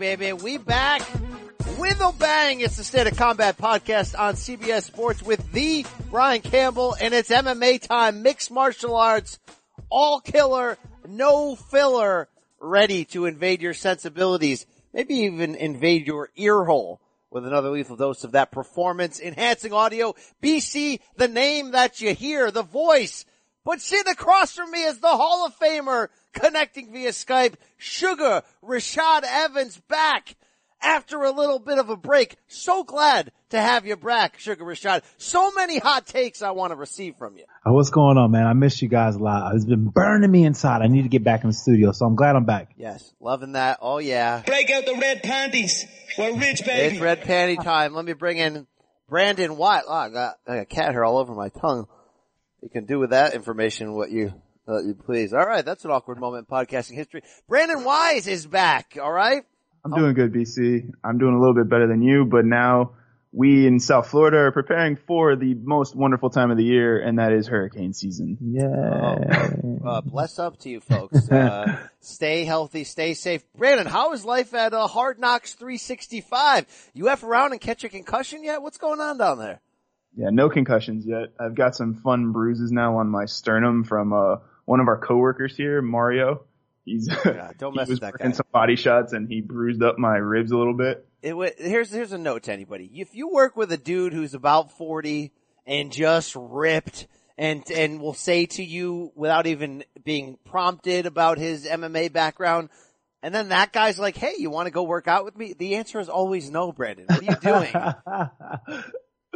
baby. We back with a bang. It's the State of Combat podcast on CBS Sports with the Brian Campbell and it's MMA time. Mixed martial arts, all killer, no filler, ready to invade your sensibilities. Maybe even invade your ear hole with another lethal dose of that performance enhancing audio. BC, the name that you hear, the voice. But sitting across from me is the Hall of Famer connecting via Skype, Suga Rashad Evans back after a little bit of a break. So glad to have you back, Suga Rashad. So many hot takes I want to receive from you. Oh, what's going on, man? I miss you guys a lot. It's been burning me inside. I need to get back in the studio, so I'm glad I'm back. Yes, loving that. Oh yeah. Break out the red panties. We're rich, baby. It's red panty time. Let me bring in Brandon Wise. Oh, I got, I got cat hair all over my tongue. You can do with that information what you, uh, you please. All right, that's an awkward moment in podcasting history. Brandon Wise is back. All right. I'm doing good, BC. I'm doing a little bit better than you, but now we in South Florida are preparing for the most wonderful time of the year, and that is hurricane season. Yeah. Oh, uh, bless up to you folks. Uh, stay healthy, stay safe. Brandon, how is life at uh, Hard Knocks 365? You F around and catch a concussion yet? What's going on down there? Yeah, no concussions yet. I've got some fun bruises now on my sternum from uh, one of our coworkers here, Mario. He's Yeah, don't he was with that guy. some body shots and he bruised up my ribs a little bit. It here's here's a note to anybody. If you work with a dude who's about forty and just ripped, and and will say to you without even being prompted about his MMA background, and then that guy's like, "Hey, you want to go work out with me?" The answer is always no, Brandon. What are you doing?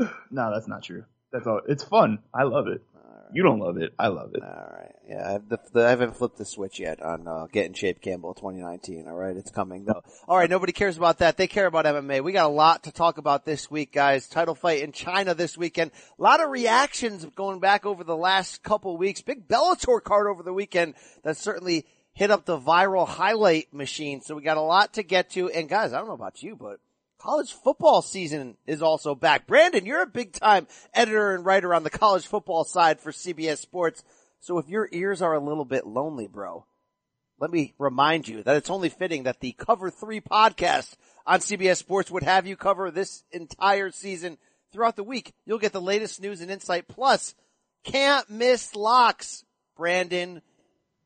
No, that's not true. That's all. It's fun. I love it. You don't love it. I love it. All right, yeah, the, the, I haven't flipped the switch yet on uh, Get in Shape Campbell 2019. All right, it's coming though. All right, nobody cares about that. They care about MMA. We got a lot to talk about this week, guys. Title fight in China this weekend. A lot of reactions going back over the last couple weeks. Big Bellator card over the weekend that certainly hit up the viral highlight machine. So we got a lot to get to. And guys, I don't know about you, but college football season is also back. Brandon, you're a big time editor and writer on the college football side for CBS Sports. So if your ears are a little bit lonely, bro, let me remind you that it's only fitting that the Cover 3 podcast on CBS Sports would have you cover this entire season throughout the week. You'll get the latest news and insight plus can't miss locks, Brandon,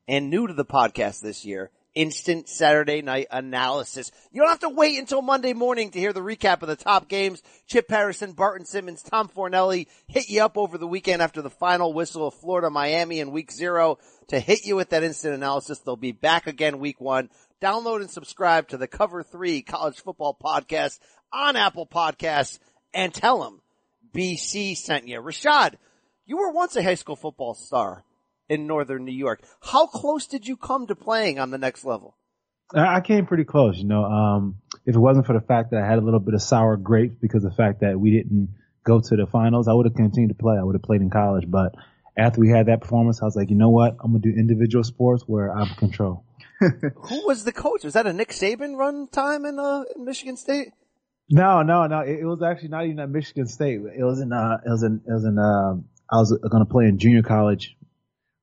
and new to the podcast this year, instant Saturday night analysis. You don't have to wait until Monday morning to hear the recap of the top games. Chip Patterson, Barton Simmons, Tom Fornelli hit you up over the weekend after the final whistle of Florida, Miami in week zero to hit you with that instant analysis. They'll be back again week one. Download and subscribe to the Cover 3 College Football Podcast on Apple Podcasts and tell them BC sent you. Rashad, you were once a high school football star in northern New York. How close did you come to playing on the next level? I I came pretty close, you know. Um, if it wasn't for the fact that I had a little bit of sour grapes because of the fact that we didn't go to the finals, I would have continued to play. I would have played in college, but after we had that performance, I was like, you know what? I'm gonna do individual sports where I have control. Who was the coach? Was that a Nick Saban run time in, uh, in Michigan State? No, no, no. It, it was actually not even at Michigan State. It was in, uh, it was in, it was in, uh, I was going to play in junior college.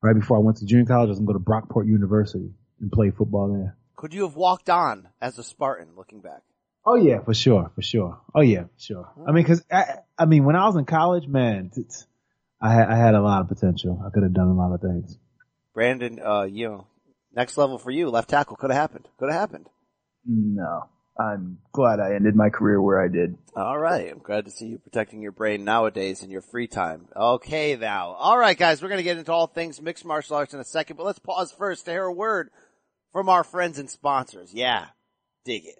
Right before I went to junior college, I was going to go to Brockport University and play football there. Could you have walked on as a Spartan looking back? Oh yeah, for sure, for sure. Oh yeah, for sure. I mean, cause I, I mean, when I was in college, man, it's, I had, I had a lot of potential. I could have done a lot of things. Brandon, uh, you know, next level for you, left tackle could have happened. Could have happened. No, I'm glad I ended my career where I did. All right. I'm glad to see you protecting your brain nowadays in your free time. Okay, now. All right, guys, we're going to get into all things mixed martial arts in a second, but let's pause first to hear a word from our friends and sponsors. Yeah. Dig it.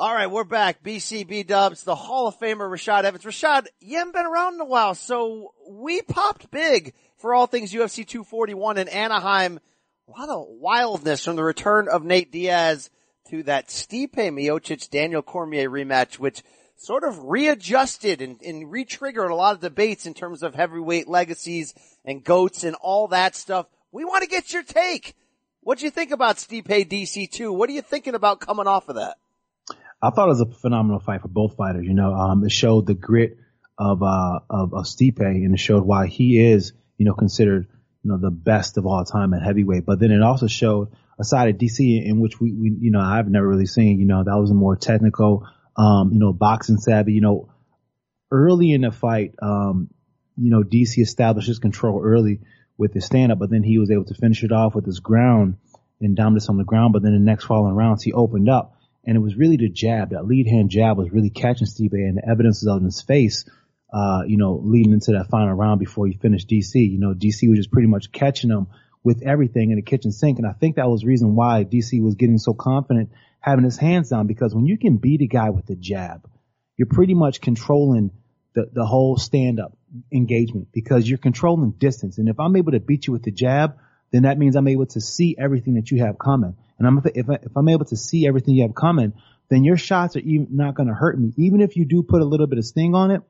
All right, we're back. BCB Dubs, the Hall of Famer Rashad Evans. Rashad, you haven't been around in a while, so we popped big for all things UFC 241 in Anaheim. A lot of wildness from the return of Nate Diaz to that Stipe Miocic Daniel Cormier rematch, which sort of readjusted and, and re-triggered a lot of debates in terms of heavyweight legacies and goats and all that stuff. We want to get your take. What do you think about Stipe DC2? What are you thinking about coming off of that? I thought it was a phenomenal fight for both fighters. You know, um, it showed the grit of, uh, of, of Stipe and it showed why he is, you know, considered, you know, the best of all time at heavyweight. But then it also showed a side of DC in which we, we, you know, I've never really seen, you know, that was a more technical, um, you know, boxing savvy, you know, early in the fight, um, you know, DC established his control early with his stand up, but then he was able to finish it off with his ground and dominance on the ground. But then the next following rounds, he opened up and it was really the jab, that lead hand jab was really catching Stipe and the evidence is on his face, uh, you know, leading into that final round before he finished DC. You know, DC was just pretty much catching him with everything in the kitchen sink. And I think that was the reason why DC was getting so confident having his hands down because when you can beat a guy with the jab, you're pretty much controlling the, the whole stand up engagement because you're controlling distance. And if I'm able to beat you with the jab, then that means I'm able to see everything that you have coming. And I'm, if, I, if I'm able to see everything you have coming, then your shots are even not going to hurt me. Even if you do put a little bit of sting on it,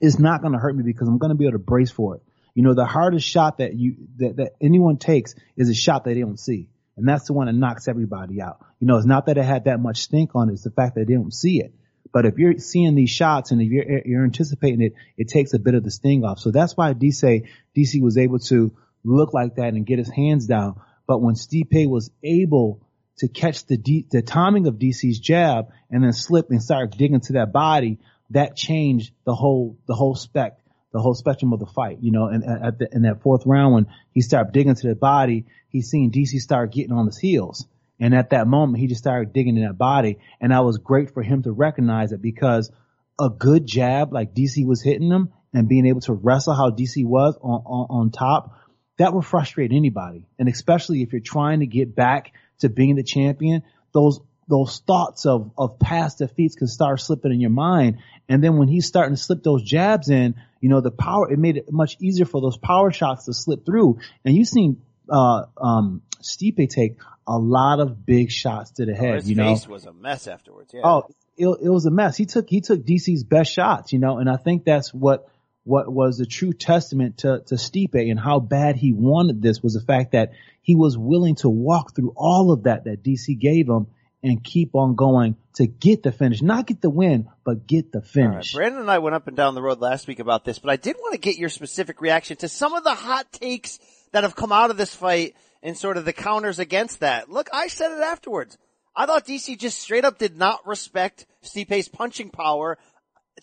it's not going to hurt me because I'm going to be able to brace for it. You know, the hardest shot that you, that, that anyone takes is a shot that they don't see. And that's the one that knocks everybody out. You know, it's not that it had that much stink on it. It's the fact that they don't see it. But if you're seeing these shots and if you're, you're anticipating it, it takes a bit of the sting off. So that's why DC, DC was able to look like that and get his hands down. But when Stipe was able to catch the D, the timing of DC's jab and then slip and start digging to that body, that changed the whole, the whole spec, the whole spectrum of the fight, you know, and at the, in that fourth round when he started digging to the body, he seen DC start getting on his heels. And at that moment, he just started digging in that body. And that was great for him to recognize it because a good jab like DC was hitting him and being able to wrestle how DC was on, on, on top, that would frustrate anybody. And especially if you're trying to get back to being the champion, those, those thoughts of, of past defeats can start slipping in your mind. And then when he's starting to slip those jabs in, you know, the power, it made it much easier for those power shots to slip through. And you've seen, uh, um, Stipe take a lot of big shots to the Oh, head, his you know. face was a mess afterwards. Yeah. Oh, it, it was a mess. He took he took DC's best shots, you know, and I think that's what what was the true testament to to Stipe and how bad he wanted this was the fact that he was willing to walk through all of that that DC gave him and keep on going to get the finish, not get the win, but get the All right. finish. Brandon and I went up and down the road last week about this, but I did want to get your specific reaction to some of the hot takes that have come out of this fight and sort of the counters against that. Look, I said it afterwards. I thought DC just straight up did not respect Stipe's punching power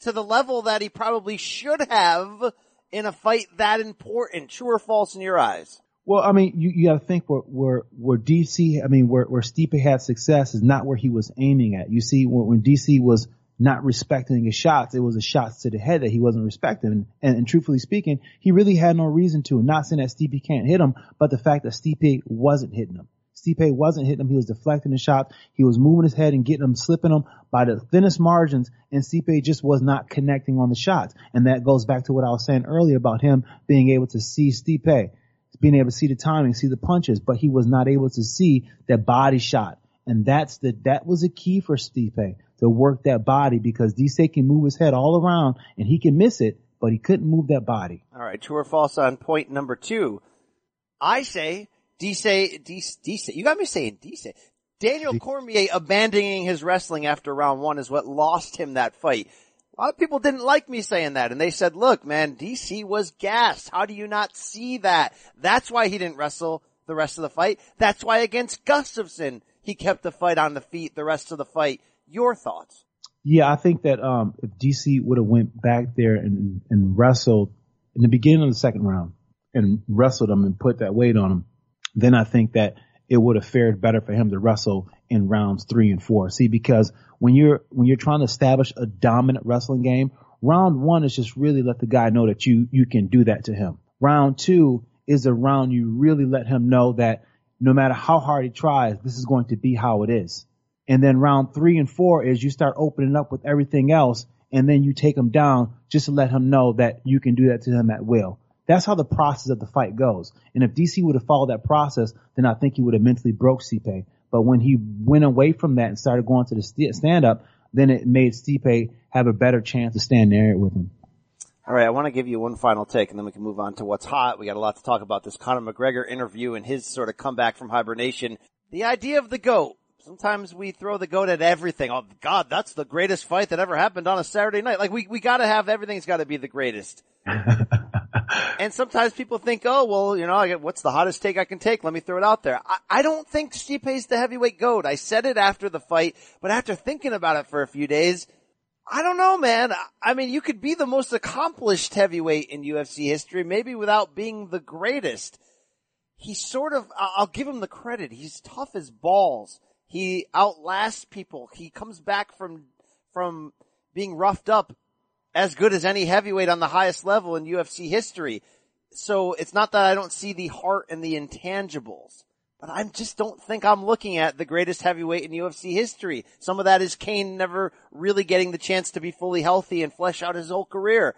to the level that he probably should have in a fight that important. True or false in your eyes? Well, I mean, you, you got to think where, where, where DC, I mean, where, where Stipe had success is not where he was aiming at. You see, when, when DC was not respecting his shots, it was the shots to the head that he wasn't respecting. And, and truthfully speaking, he really had no reason to. Not saying that Stipe can't hit him, but the fact that Stipe wasn't hitting him. Stipe wasn't hitting him. He was deflecting the shots. He was moving his head and getting them, slipping them by the thinnest margins. And Stipe just was not connecting on the shots. And that goes back to what I was saying earlier about him being able to see Stipe being able to see the timing, see the punches, but he was not able to see that body shot. And that's the, that was a key for Stipe to work that body because DC can move his head all around and he can miss it, but he couldn't move that body. All right, true or false on point number two. I say DC, DC, DC you got me saying DC. Daniel Cormier abandoning his wrestling after round one is what lost him that fight. A lot of people didn't like me saying that and they said, look man, DC was gassed. How do you not see that? That's why he didn't wrestle the rest of the fight. That's why against Gustafsson, he kept the fight on the feet the rest of the fight. Your thoughts? Yeah, I think that, um, if DC would have went back there and, and wrestled in the beginning of the second round and wrestled him and put that weight on him, then I think that it would have fared better for him to wrestle in rounds three and four. See, because when you're when you're trying to establish a dominant wrestling game, round one is just really let the guy know that you you can do that to him. Round two is a round you really let him know that no matter how hard he tries, this is going to be how it is. And then round three and four is you start opening up with everything else and then you take him down just to let him know that you can do that to him at will. That's how the process of the fight goes. And if DC would have followed that process, then I think he would have mentally broke Stipe. But when he went away from that and started going to the stand up, then it made Stipe have a better chance to stand there with him. All right, I want to give you one final take, and then we can move on to what's hot. We got a lot to talk about this Conor McGregor interview and his sort of comeback from hibernation. The idea of the goat. Sometimes we throw the goat at everything. Oh God, that's the greatest fight that ever happened on a Saturday night. Like we we got to have everything's got to be the greatest. and sometimes people think, oh well, you know, I get, what's the hottest take I can take? Let me throw it out there. I, I don't think Stipe's the heavyweight goat. I said it after the fight, but after thinking about it for a few days, I don't know, man. I mean, you could be the most accomplished heavyweight in UFC history, maybe without being the greatest. He sort of, I'll give him the credit. He's tough as balls. He outlasts people. He comes back from, from being roughed up as good as any heavyweight on the highest level in UFC history. So it's not that I don't see the heart and the intangibles but I just don't think I'm looking at the greatest heavyweight in UFC history. Some of that is Cain never really getting the chance to be fully healthy and flesh out his whole career.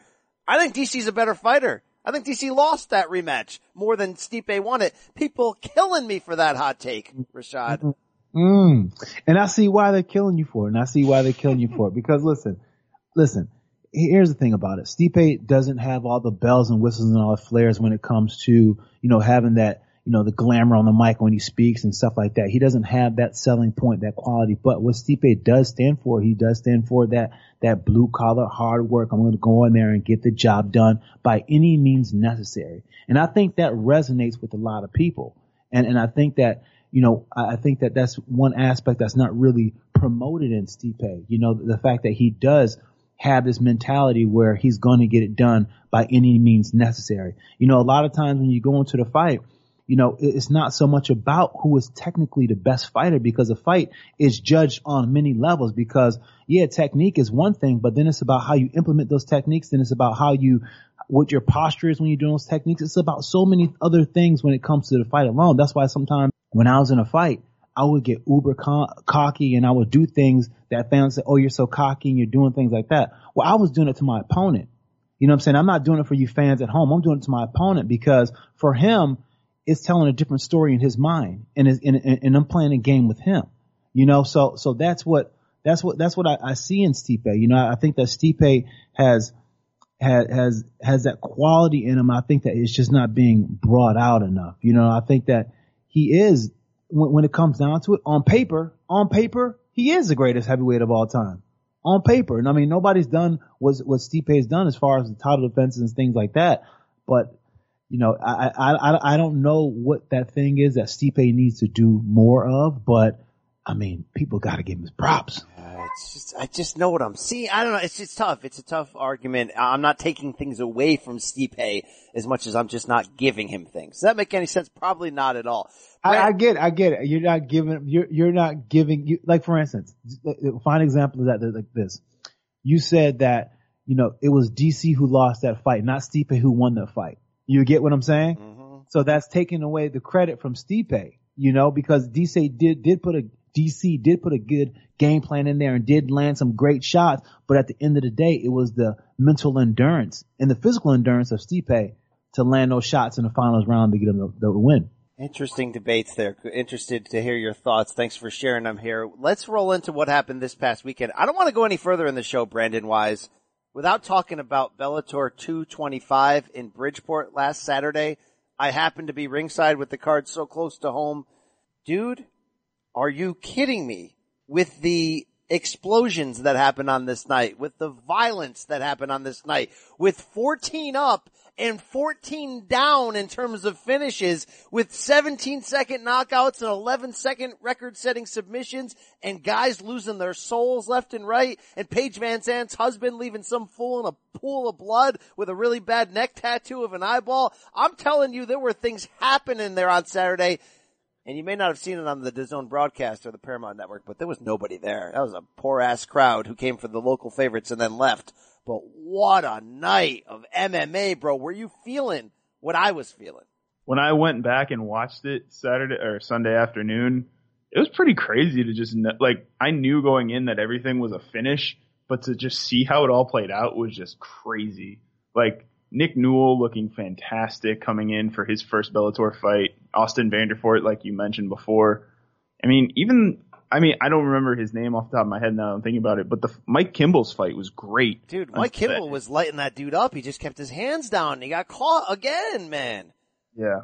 I think DC's a better fighter. I think DC lost that rematch more than Stipe won it. People killing me for that hot take, Rashad. Mm. And I see why they're killing you for it. And I see why they're killing you for it. Because listen, listen, here's the thing about it. Stipe doesn't have all the bells and whistles and all the flares when it comes to, you know, having that you know, the glamour on the mic when he speaks and stuff like that. He doesn't have that selling point, that quality. But what Stipe does stand for, he does stand for that, that blue collar hard work. I'm going to go in there and get the job done by any means necessary. And I think that resonates with a lot of people. And, and I think that, you know, I think that that's one aspect that's not really promoted in Stipe. You know, the fact that he does have this mentality where he's going to get it done by any means necessary. You know, a lot of times when you go into the fight, you know, it's not so much about who is technically the best fighter because a fight is judged on many levels because yeah, technique is one thing, but then it's about how you implement those techniques. Then it's about how you, what your posture is when you're doing those techniques. It's about so many other things when it comes to the fight alone. That's why sometimes when I was in a fight, I would get uber co- cocky and I would do things that fans say, Oh, you're so cocky and you're doing things like that. Well, I was doing it to my opponent. You know what I'm saying? I'm not doing it for you fans at home. I'm doing it to my opponent because for him, it's telling a different story in his mind and is, and, and I'm playing a game with him, you know, so, so that's what, that's what, that's what I, I see in Stipe. You know, I think that Stipe has, has, has, has that quality in him. I think that it's just not being brought out enough. You know, I think that he is, when, when it comes down to it, on paper, on paper, he is the greatest heavyweight of all time. On paper. And I mean, nobody's done what, what Stipe has done as far as the title defenses and things like that. But you know, I, I, I don't know what that thing is that Stipe needs to do more of, but I mean, people got to give him his props. It's just, I just know what I'm seeing. I don't know. It's just tough. It's a tough argument. I'm not taking things away from Stipe as much as I'm just not giving him things. Does that make any sense? Probably not at all. I, I, get, I get it. You're not giving, you're, you're not giving, you, like for instance, fine example of that, like this. You said that, you know, it was DC who lost that fight, not Stipe who won that fight. You get what I'm saying? Mm-hmm. So that's taking away the credit from Stipe, you know, because DC did, did put a, DC did put a good game plan in there and did land some great shots. But at the end of the day, it was the mental endurance and the physical endurance of Stipe to land those shots in the finals round to get him the, the win. Interesting debates there. Interested to hear your thoughts. Thanks for sharing them here. Let's roll into what happened this past weekend. I don't want to go any further in the show, Brandon Wise without talking about Bellator 225 in Bridgeport last Saturday, I happened to be ringside with the card so close to home. Dude, are you kidding me? With the explosions that happened on this night, with the violence that happened on this night, with 14 up and 14 down in terms of finishes with 17 second knockouts and 11 second record setting submissions and guys losing their souls left and right and Paige VanZant's husband leaving some fool in a pool of blood with a really bad neck tattoo of an eyeball. I'm telling you there were things happening there on Saturday and you may not have seen it on the DAZN broadcast or the Paramount Network, but there was nobody there. That was a poor ass crowd who came for the local favorites and then left. But what a night of MMA, bro. Were you feeling what I was feeling? When I went back and watched it Saturday or Sunday afternoon, it was pretty crazy to just like I knew going in that everything was a finish, but to just see how it all played out was just crazy. Like Nick Newell looking fantastic coming in for his first Bellator fight. Austin Vanderford, like you mentioned before. I mean, even I mean, I don't remember his name off the top of my head now. I'm thinking about it, but the Mike Kimbel's fight was great. Dude, Mike Kimbel was lighting that dude up. He just kept his hands down. He got caught again, man. Yeah,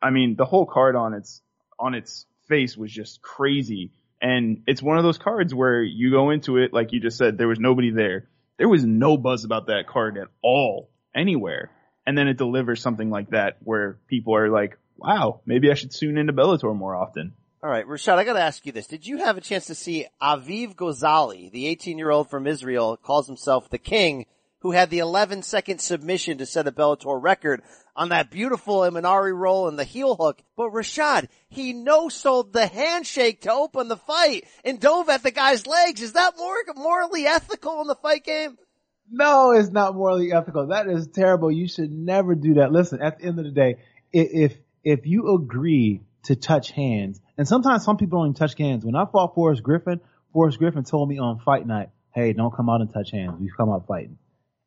I mean, the whole card on its on its face was just crazy, and it's one of those cards where you go into it like you just said. There was nobody there. There was no buzz about that card at all anywhere, and then it delivers something like that where people are like, "Wow, maybe I should tune into Bellator more often." All right, Rashad, I got to ask you this: Did you have a chance to see Aviv Gozali, the 18-year-old from Israel, calls himself the King, who had the 11-second submission to set a Bellator record on that beautiful Imanari roll and the heel hook? But Rashad, he no-sold the handshake to open the fight and dove at the guy's legs. Is that more morally ethical in the fight game? No, it's not morally ethical. That is terrible. You should never do that. Listen, at the end of the day, if if you agree to touch hands, and sometimes some people don't even touch hands. When I fought Forrest Griffin, Forrest Griffin told me on fight night, "Hey, don't come out and touch hands. We've come out fighting."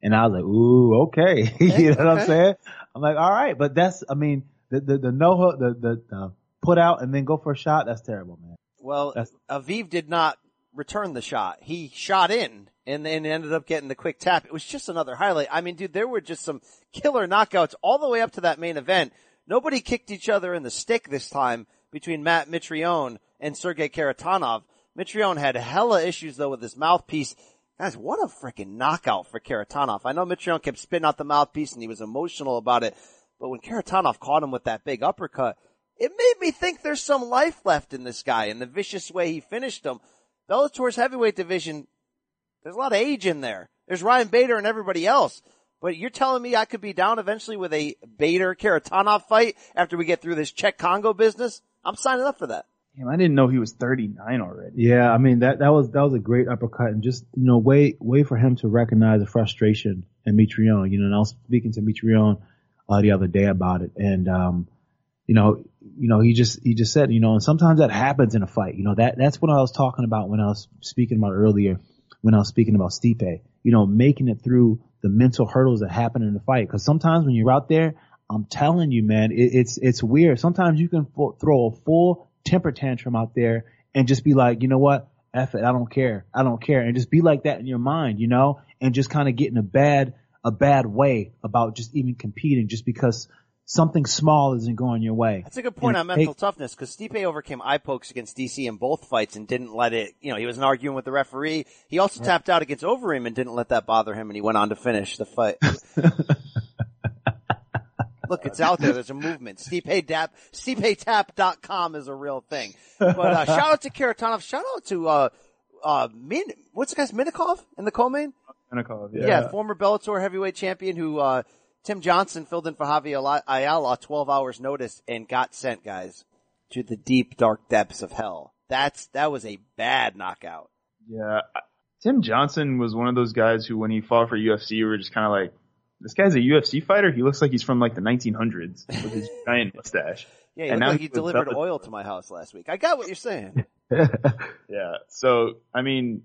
And I was like, "Ooh, okay." you know what I'm saying? I'm like, "All right," but that's, I mean, the the, the no hook, the, the the put out and then go for a shot. That's terrible, man. Well, That's- Aviv did not return the shot. He shot in and then ended up getting the quick tap. It was just another highlight. I mean, dude, there were just some killer knockouts all the way up to that main event. Nobody kicked each other in the stick this time between Matt Mitrione and Sergei Kharitonov. Mitrione had hella issues though with his mouthpiece. Guys, what a freaking knockout for Kharitonov. I know Mitrione kept spitting out the mouthpiece and he was emotional about it, but when Kharitonov caught him with that big uppercut, it made me think there's some life left in this guy and the vicious way he finished him. Bellator's heavyweight division, there's a lot of age in there. There's Ryan Bader and everybody else. But you're telling me I could be down eventually with a Bader Kharitonov fight after we get through this Cheick Kongo business? I'm signing up for that. Damn, I didn't know he was 39 already. Yeah, I mean that that was that was a great uppercut and just you know way way for him to recognize the frustration in Mitrione. You know, and I was speaking to Mitrione uh, the other day about it, and um, you know, you know, he just he just said, you know, and sometimes that happens in a fight. You know, that that's what I was talking about when I was speaking about earlier when I was speaking about Stipe. You know, making it through the mental hurdles that happen in the fight. Because sometimes when you're out there, I'm telling you, man, it, it's it's weird. Sometimes you can fo- throw a full temper tantrum out there and just be like, you know what, F it, I don't care, I don't care, and just be like that in your mind, you know, and just kind of get in a bad a bad way about just even competing, just because something small isn't going your way. That's a good point And on mental take- toughness because Stipe overcame eye pokes against DC in both fights and didn't let it, you know, he wasn't arguing with the referee. He also tapped out against Overeem and didn't let that bother him and he went on to finish the fight. Look, it's out there. There's a movement. Stipe Tap, StipeTap.com is a real thing. But, uh, shout out to Kharitonov. Shout out to, uh, uh, Min, what's the guy's Minakov in the co-main? Minakov, Yeah. yeah. former Bellator heavyweight champion who, uh, Tim Johnson filled in for Javier Ayala 12 hours notice and got sent, guys, to the deep, dark depths of hell. That's, that was a bad knockout. Yeah. Tim Johnson was one of those guys who, when he fought for UFC, you were just kind of like, this guy's a UFC fighter. He looks like he's from like the 1900s with his giant mustache. Yeah, he And now like he delivered oil to my house last week. I got what you're saying. Yeah. So, I mean,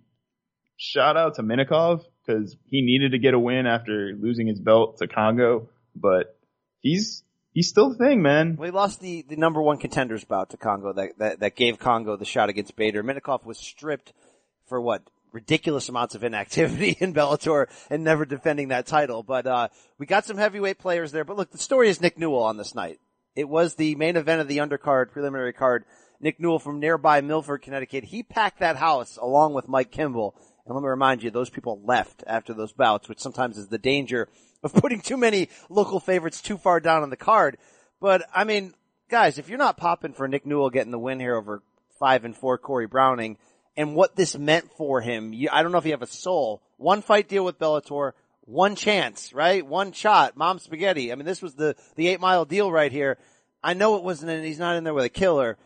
shout out to Minakov because he needed to get a win after losing his belt to Kongo, but he's, he's still the thing, man. We lost the, the number one contenders bout to Kongo that, that, that gave Kongo the shot against Bader. Minakov was stripped for what? Ridiculous amounts of inactivity in Bellator and never defending that title. But, uh, we got some heavyweight players there. But look, the story is Nick Newell on this night. It was the main event of the undercard, preliminary card. Nick Newell from nearby Milford, Connecticut. He packed that house along with Mike Kimbel. And let me remind you, those people left after those bouts, which sometimes is the danger of putting too many local favorites too far down on the card. But I mean, guys, if you're not popping for Nick Newell getting the win here over five and four Corey Browning and what this meant for him, you, I don't know if you have a soul. One fight deal with Bellator, one chance, right? One shot, mom spaghetti. I mean, this was the, the eight mile deal right here. I know it wasn't, and he's not in there with a killer,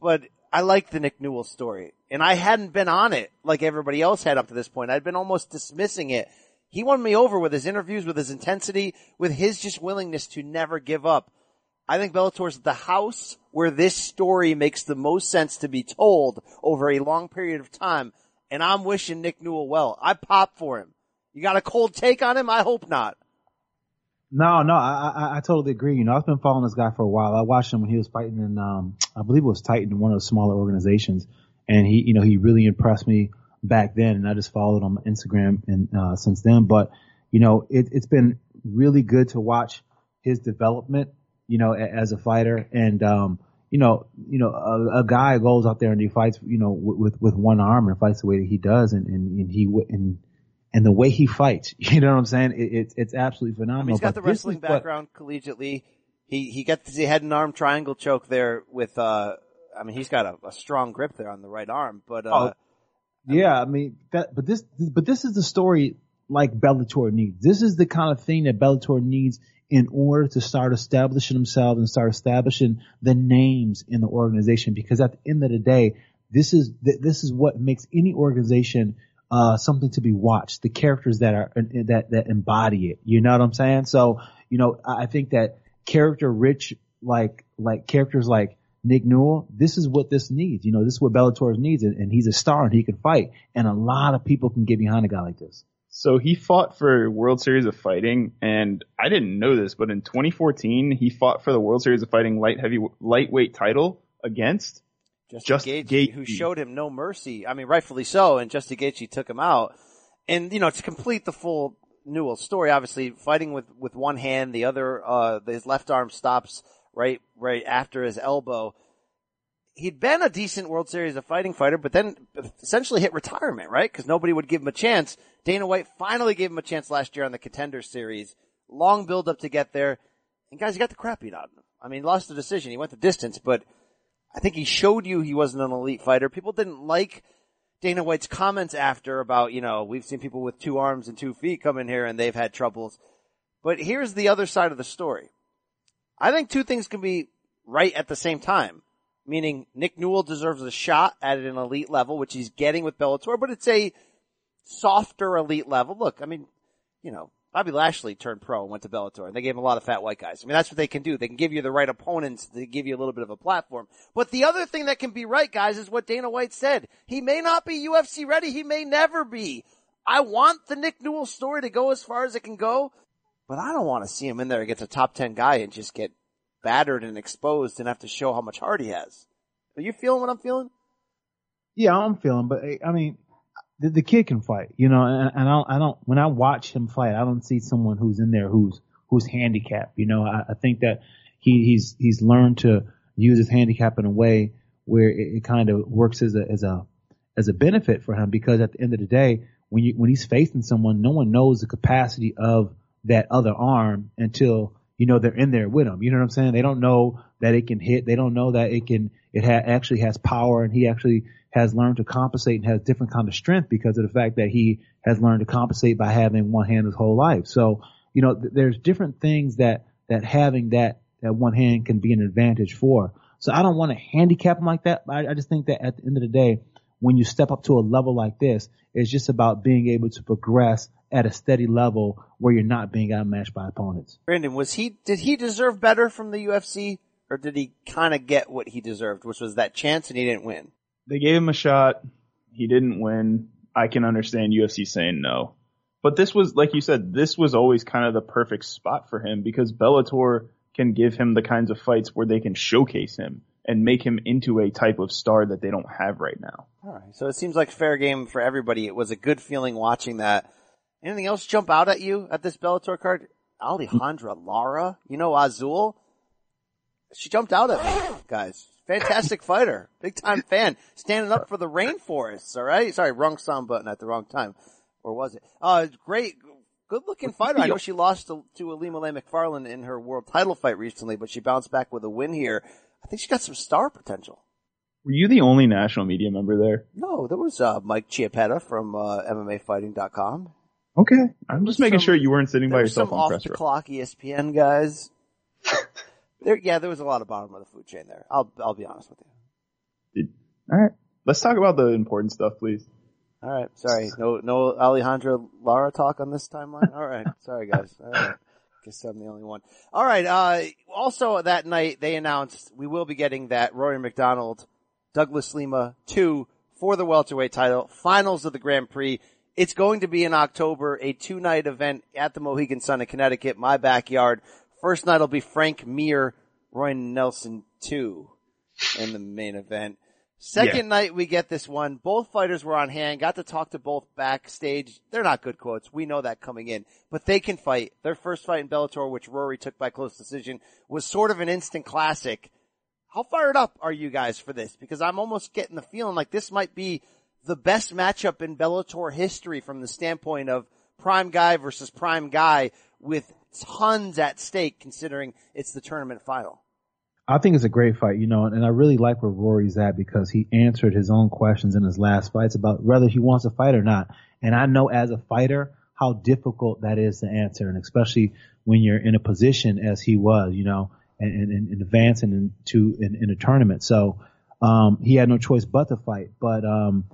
but I like the Nick Newell story. And I hadn't been on it like everybody else had up to this point. I'd been almost dismissing it. He won me over with his interviews, with his intensity, with his just willingness to never give up. I think Bellator's the house where this story makes the most sense to be told over a long period of time. And I'm wishing Nick Newell well. I pop for him. You got a cold take on him? I hope not. No, no, I, I, I totally agree. You know, I've been following this guy for a while. I watched him when he was fighting in, um, I believe it was Titan, one of the smaller organizations, and he, you know, he really impressed me back then, and I just followed him on Instagram and uh, since then. But you know, it, it's been really good to watch his development, you know, as a fighter, and um, you know, you know, a, a guy goes out there and he fights, you know, with with one arm and fights the way that he does, and and, and he and and the way he fights. You know what I'm saying? It, it's it's absolutely phenomenal. I mean, he's got the wrestling background what, collegiately. He he got the head and arm triangle choke there with. uh I mean, he's got a, a strong grip there on the right arm, but. uh oh, Yeah, I mean that, but this, but this is the story like Bellator needs. This is the kind of thing that Bellator needs in order to start establishing themselves and start establishing the names in the organization. Because at the end of the day, this is this is what makes any organization uh, something to be watched. The characters that are that that embody it. You know what I'm saying? So you know, I think that character rich, like like characters like Nick Newell, this is what this needs. You know, this is what Bellator needs, and, and he's a star and he can fight, and a lot of people can get behind a guy like this. So he fought for World Series of Fighting, and I didn't know this, but in 2014 he fought for the World Series of Fighting light heavy lightweight title against Justin, Justin Gaethje, who showed him no mercy. I mean, rightfully so, and Justin Gaethje took him out. And you know, to complete the full Newell story, obviously fighting with with one hand, the other, uh, his left arm stops right right after his elbow. He'd been a decent World Series of Fighting fighter, but then essentially hit retirement, right? Because nobody would give him a chance. Dana White finally gave him a chance last year on the Contender Series. Long build up to get there, and guys, he got the crap beat out of him. I mean, he lost the decision. He went the distance, but I think he showed you he wasn't an elite fighter. People didn't like Dana White's comments after about, you know, we've seen people with two arms and two feet come in here and they've had troubles. But here's the other side of the story. I think two things can be right at the same time. Meaning Nick Newell deserves a shot at an elite level, which he's getting with Bellator, but it's a softer elite level. Look, I mean, you know, Bobby Lashley turned pro and went to Bellator, and they gave him a lot of fat white guys. I mean, that's what they can do. They can give you the right opponents to give you a little bit of a platform. But the other thing that can be right, guys, is what Dana White said. He may not be UFC ready. He may never be. I want the Nick Newell story to go as far as it can go, but I don't want to see him in there against a top 10 guy and just get battered and exposed and have to show how much heart he has. Are you feeling what I'm feeling? Yeah, I'm feeling, but I mean, the, the kid can fight, you know, and, and I, don't, I don't, when I watch him fight, I don't see someone who's in there who's, who's handicapped. You know, I, I think that he, he's, he's learned to use his handicap in a way where it, it kind of works as a, as a, as a benefit for him because at the end of the day, when you, when he's facing someone, no one knows the capacity of that other arm until, you know, they're in there with him. You know what I'm saying? They don't know that it can hit. They don't know that it can, it ha- actually has power and he actually has learned to compensate and has different kind of strength because of the fact that he has learned to compensate by having one hand his whole life. So, you know, th- there's different things that, that having that, that one hand can be an advantage for. So I don't want to handicap him like that. I, I just think that at the end of the day, when you step up to a level like this, it's just about being able to progress at a steady level where you're not being outmatched by opponents. Brandon, was he, did he deserve better from the UFC? Or did he kind of get what he deserved, which was that chance and he didn't win? They gave him a shot. He didn't win. I can understand UFC saying no. But this was, like you said, this was always kind of the perfect spot for him because Bellator can give him the kinds of fights where they can showcase him and make him into a type of star that they don't have right now. All right. So it seems like fair game for everybody. It was a good feeling watching that. Anything else jump out at you at this Bellator card? Alejandra Lara, you know Azul. She jumped out at me, guys. Fantastic fighter. Big time fan. Standing up for the rainforests, alright? Sorry, wrong sound button at the wrong time. Or was it? Uh, great, good looking fighter. I know she lost to, to Ilima-Lei Macfarlane in her world title fight recently, but she bounced back with a win here. I think she got some star potential. Were you the only national media member there? No, there was, uh, Mike Chiappetta from, uh, MMAfighting.com. Okay. I'm just making some, sure you weren't sitting by yourself some on off the clock ESPN guys. There, yeah, there was a lot of bottom of the food chain there. I'll, I'll be honest with you. All right. Let's talk about the important stuff, please. All right. Sorry. No, no Alejandro Lara talk on this timeline. All right. Sorry, guys. All right. Guess I'm the only one. All right. Uh, also that night they announced we will be getting that Rory MacDonald, Douglas Lima two for the welterweight title, finals of the Grand Prix. It's going to be in October, a two night event at the Mohegan Sun in Connecticut, my backyard. First night will be Frank Mir, Roy Nelson two in the main event. Second yeah. night we get this one. Both fighters were on hand, got to talk to both backstage. They're not good quotes. We know that coming in, but they can fight. Their first fight in Bellator, which Rory took by close decision, was sort of an instant classic. How fired up are you guys for this? Because I'm almost getting the feeling like this might be the best matchup in Bellator history from the standpoint of prime guy versus prime guy with tons at stake considering it's the tournament final. I think it's a great fight, you know, and I really like where Rory's at because he answered his own questions in his last fights about whether he wants to fight or not. And I know as a fighter how difficult that is to answer, and especially when you're in a position as he was, you know, and, and, and advancing into in, in a tournament. So um, he had no choice but to fight. But um,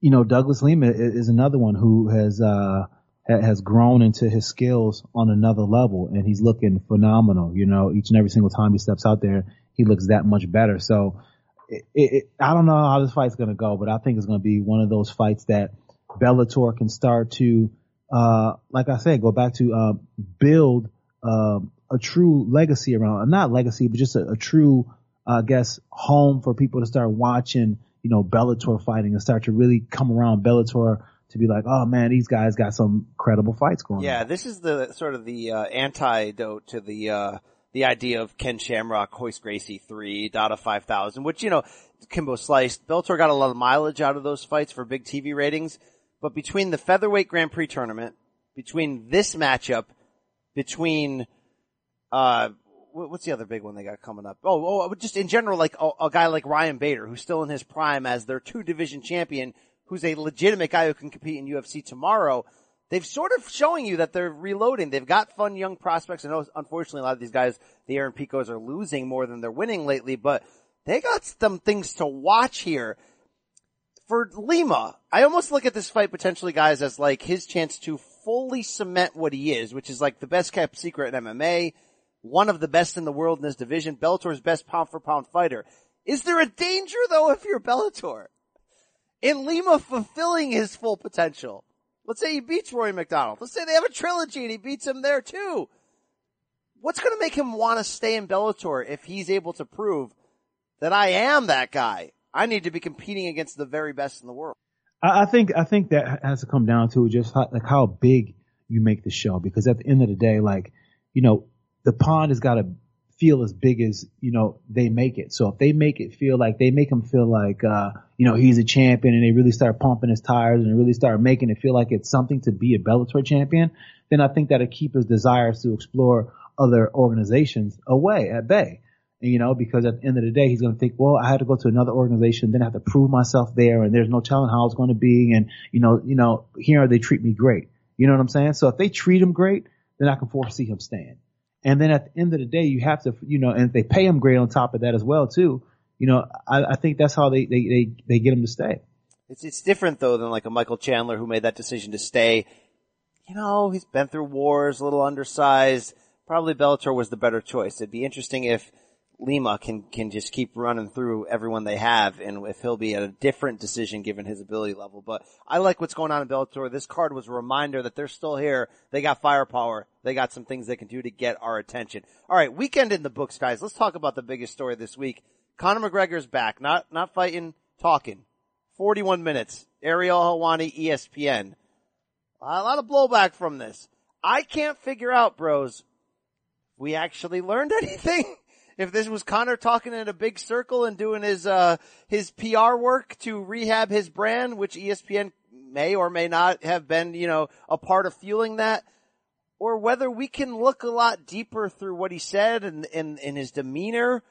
you know, Douglas Lima is, another one who has uh, has grown into his skills on another level and he's looking phenomenal. You know, each and every single time he steps out there, he looks that much better. So it, it, I don't know how this fight's going to go, but I think it's going to be one of those fights that Bellator can start to, uh, like I said, go back to, uh, build, uh, a true legacy around, not legacy, but just a, a true, I guess, home for people to start watching, you know, Bellator fighting and start to really come around Bellator to be like, oh man, these guys got some credible fights going. Yeah, on. this is the sort of the uh, antidote to the uh, the idea of Ken Shamrock, Royce Gracie three, Dada five thousand, which you know Kimbo sliced. Bellator got a lot of mileage out of those fights for big TV ratings, but between the featherweight Grand Prix tournament, between this matchup, between uh what's the other big one they got coming up? Oh, oh, just in general, like a, a guy like Ryan Bader, who's still in his prime as their two division champion, who's a legitimate guy who can compete in UFC tomorrow, they've sort of showing you that they're reloading. They've got fun young prospects. I know, unfortunately, a lot of these guys, the Aaron Picos, are losing more than they're winning lately, but they got some things to watch here. For Lima, I almost look at this fight potentially, guys, as like his chance to fully cement what he is, which is like the best kept secret in MMA, one of the best in the world in this division, Bellator's best pound for pound fighter. Is there a danger though if you're Bellator? In Lima fulfilling his full potential. Let's say he beats Rory MacDonald. Let's say they have a trilogy and he beats him there too. What's going to make him want to stay in Bellator if he's able to prove that I am that guy? I need to be competing against the very best in the world. I, think I think that has to come down to just how, like how big you make the show because at the end of the day, like you know, the pond has got to feel as big as you know they make it. So if they make it feel like they make him feel like uh, you know he's a champion, and they really start pumping his tires and really start making it feel like it's something to be a Bellator champion, then I think that'll keep his desires to explore other organizations away at bay. You know, because at the end of the day, he's going to think, well, I had to go to another organization, then I have to prove myself there, and there's no telling how it's going to be, and you know, you know, here they treat me great. You know what I'm saying? So if they treat him great, then I can foresee him staying. And then at the end of the day, you have to, you know, and they pay him great on top of that as well too, you know, I, I think that's how they, they, they, they get them to stay. It's, it's different though than like a Michael Chandler who made that decision to stay. You know, he's been through wars, a little undersized. Probably Bellator was the better choice. It'd be interesting if Lima can can just keep running through everyone they have, and if he'll be at a different decision given his ability level. But I like what's going on in Bellator. This card was a reminder that they're still here. They got firepower. They got some things they can do to get our attention. All right, weekend in the books, guys. Let's talk about the biggest story this week. Conor McGregor's back, not not fighting, talking. 41 minutes. Ariel Helwani, ESPN. A lot of blowback from this. I can't figure out, bros. We actually learned anything if this was Conor talking in a big circle and doing his uh his PR work to rehab his brand, which ESPN may or may not have been, you know, a part of fueling that, or whether we can look a lot deeper through what he said and in in his demeanor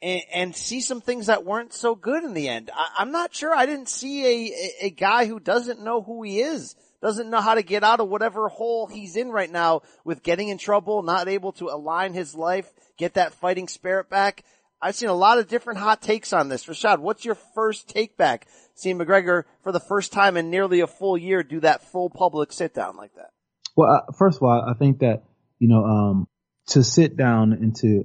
and, and, see some things that weren't so good in the end. I, am not sure. I didn't see a, a, a guy who doesn't know who he is doesn't know how to get out of whatever hole he's in right now with getting in trouble, not able to align his life, get that fighting spirit back. I've seen a lot of different hot takes on this. Rashad, what's your first take back? Seeing McGregor for the first time in nearly a full year do that full public sit down like that. Well, uh, first of all, I think that you know um, to sit down and to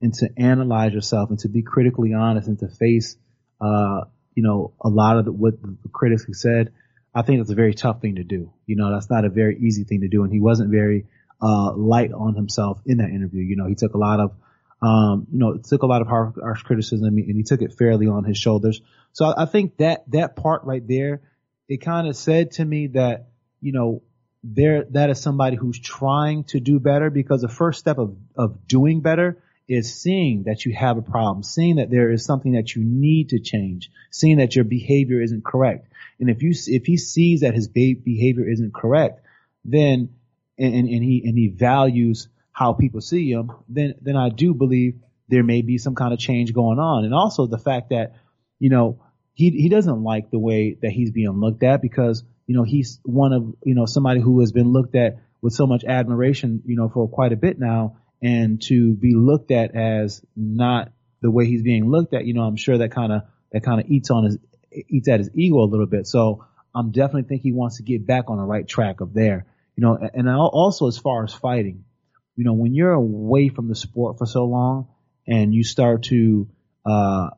and to analyze yourself and to be critically honest and to face uh, you know a lot of the, what the critics have said. I think it's a very tough thing to do. You know, that's not a very easy thing to do, and he wasn't very uh, light on himself in that interview. You know, he took a lot of um, you know, took a lot of harsh, harsh criticism and he took it fairly on his shoulders. So I, I think that that part right there, it kind of said to me that you know there that is somebody who's trying to do better because the first step of of doing better is seeing that you have a problem, seeing that there is something that you need to change, seeing that your behavior isn't correct. And if you if he sees that his behavior isn't correct, then and, and, he and he values how people see him, then then I do believe there may be some kind of change going on. And also the fact that, you know, he he doesn't like the way that he's being looked at because, you know, he's one of, you know, somebody who has been looked at with so much admiration, you know, for quite a bit now. And to be looked at as not the way he's being looked at, you know, I'm sure that kind of that kind of eats on his eats at his ego a little bit. So I'm definitely think he wants to get back on the right track of there. You know, and also as far as fighting, you know, when you're away from the sport for so long and you start to, uh,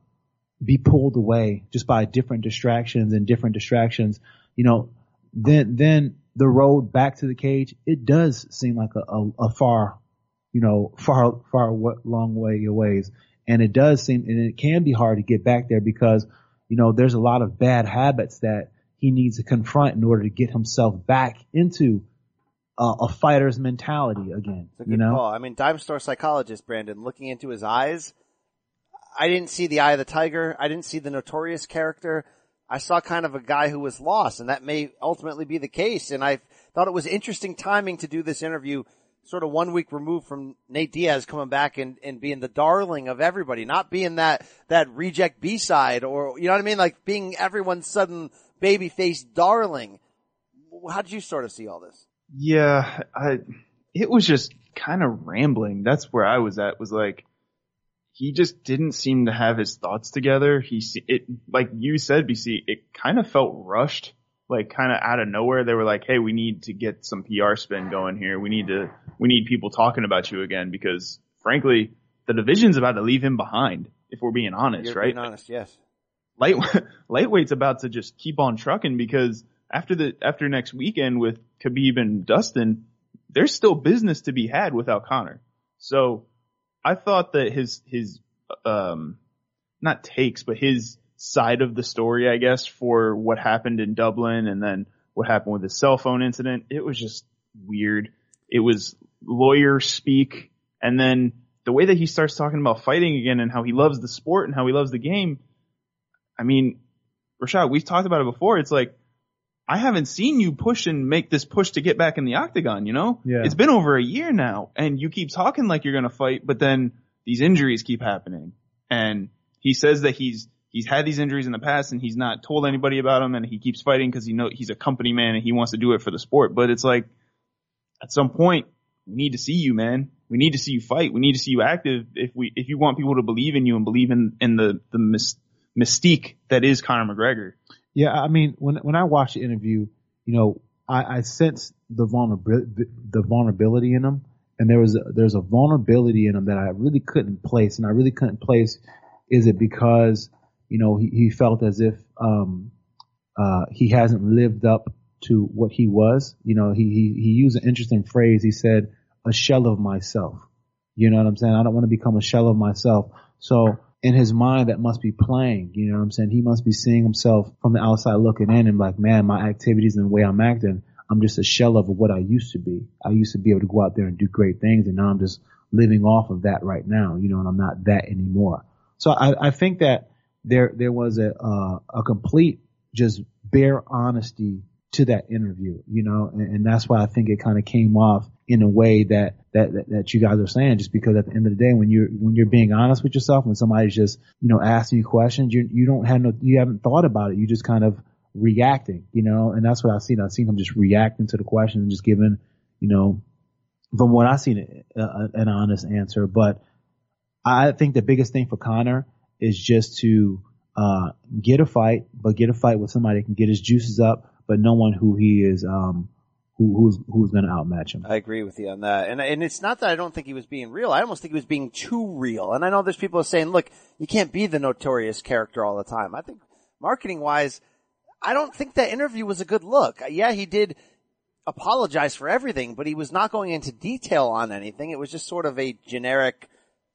be pulled away just by different distractions and different distractions, you know, then, then the road back to the cage, it does seem like a, a, a far, you know, far, far long way away. And it does seem, and it can be hard to get back there because, you know, there's a lot of bad habits that he needs to confront in order to get himself back into uh, a fighter's mentality again. you know, call. I mean, dime store psychologist Brandon, looking into his eyes, I didn't see the eye of the tiger. I didn't see the notorious character. I saw kind of a guy who was lost, and that may ultimately be the case. And I thought it was interesting timing to do this interview, sort of one week removed from Nate Diaz coming back and, and being the darling of everybody, not being that that reject B side or you know what I mean, like being everyone's sudden baby face darling. How did you sort of see all this? Yeah, I, it was just kind of rambling. That's where I was at was like, he just didn't seem to have his thoughts together. He, it, like you said, BC, it kind of felt rushed, like kind of out of nowhere. They were like, Hey, we need to get some PR spin going here. We need to, we need people talking about you again because frankly, the division's about to leave him behind if we're being honest, You're right? Being honest, yes. Light, lightweight's about to just keep on trucking because after the after next weekend with Khabib and Dustin, there's still business to be had without Conor. So I thought that his his um not takes, but his side of the story, I guess, for what happened in Dublin and then what happened with the cell phone incident, it was just weird. It was lawyer speak and then the way that he starts talking about fighting again and how he loves the sport and how he loves the game. I mean, Rashad, we've talked about it before. It's like I haven't seen you push and make this push to get back in the octagon, you know? Yeah. It's been over a year now and you keep talking like you're going to fight, but then these injuries keep happening. And he says that he's, he's had these injuries in the past and he's not told anybody about them and he keeps fighting because he know he's a company man and he wants to do it for the sport. But it's like, at some point, we need to see you, man. We need to see you fight. We need to see you active if we, if you want people to believe in you and believe in, in the, the mystique that is Conor McGregor. Yeah, I mean, when when I watched the interview, you know, I, I sensed the vulnerability, the vulnerability in him, and there was a, there's a vulnerability in him that I really couldn't place, and I really couldn't place. Is it because you know he, he felt as if um, uh, he hasn't lived up to what he was? You know, he he he used an interesting phrase. He said, "A shell of myself." You know what I'm saying? I don't want to become a shell of myself. So in his mind that must be playing. You know what I'm saying? He must be seeing himself from the outside looking in and like, man, my activities and the way I'm acting, I'm just a shell of what I used to be. I used to be able to go out there and do great things and now I'm just living off of that right now, you know, and I'm not that anymore. So I, I think that there, there was a, uh, a complete just bare honesty to that interview, you know, and, and that's why I think it kind of came off in a way that, that, that, that you guys are saying, just because at the end of the day, when you're, when you're being honest with yourself, when somebody's just, you know, asking you questions, you, you don't have no, you haven't thought about it. You just kind of reacting, you know, and that's what I've seen. I've seen him just reacting to the question and just giving, you know, from what I've seen, a, an honest answer. But I think the biggest thing for Conor is just to uh, get a fight, but get a fight with somebody that can get his juices up, but no one who he is um, who, who's who's going to outmatch him. I agree with you on that. And and it's not that I don't think he was being real. I almost think he was being too real. And I know there's people saying, look, you can't be the notorious character all the time. I think marketing wise, I don't think that interview was a good look. Yeah, he did apologize for everything, but he was not going into detail on anything. It was just sort of a generic,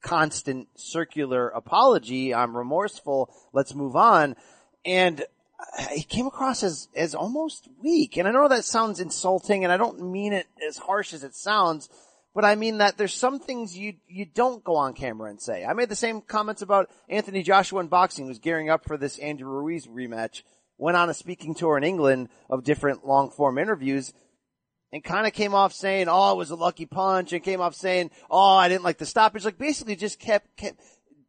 constant, circular apology. I'm remorseful. Let's move on. And he came across as, as almost weak. And I know that sounds insulting and I don't mean it as harsh as it sounds, but I mean that there's some things you, you don't go on camera and say. I made the same comments about Anthony Joshua in boxing who's gearing up for this Andrew Ruiz rematch, went on a speaking tour in England of different long form interviews and kind of came off saying, oh, it was a lucky punch and came off saying, oh, I didn't like the stoppage. Like basically just kept, kept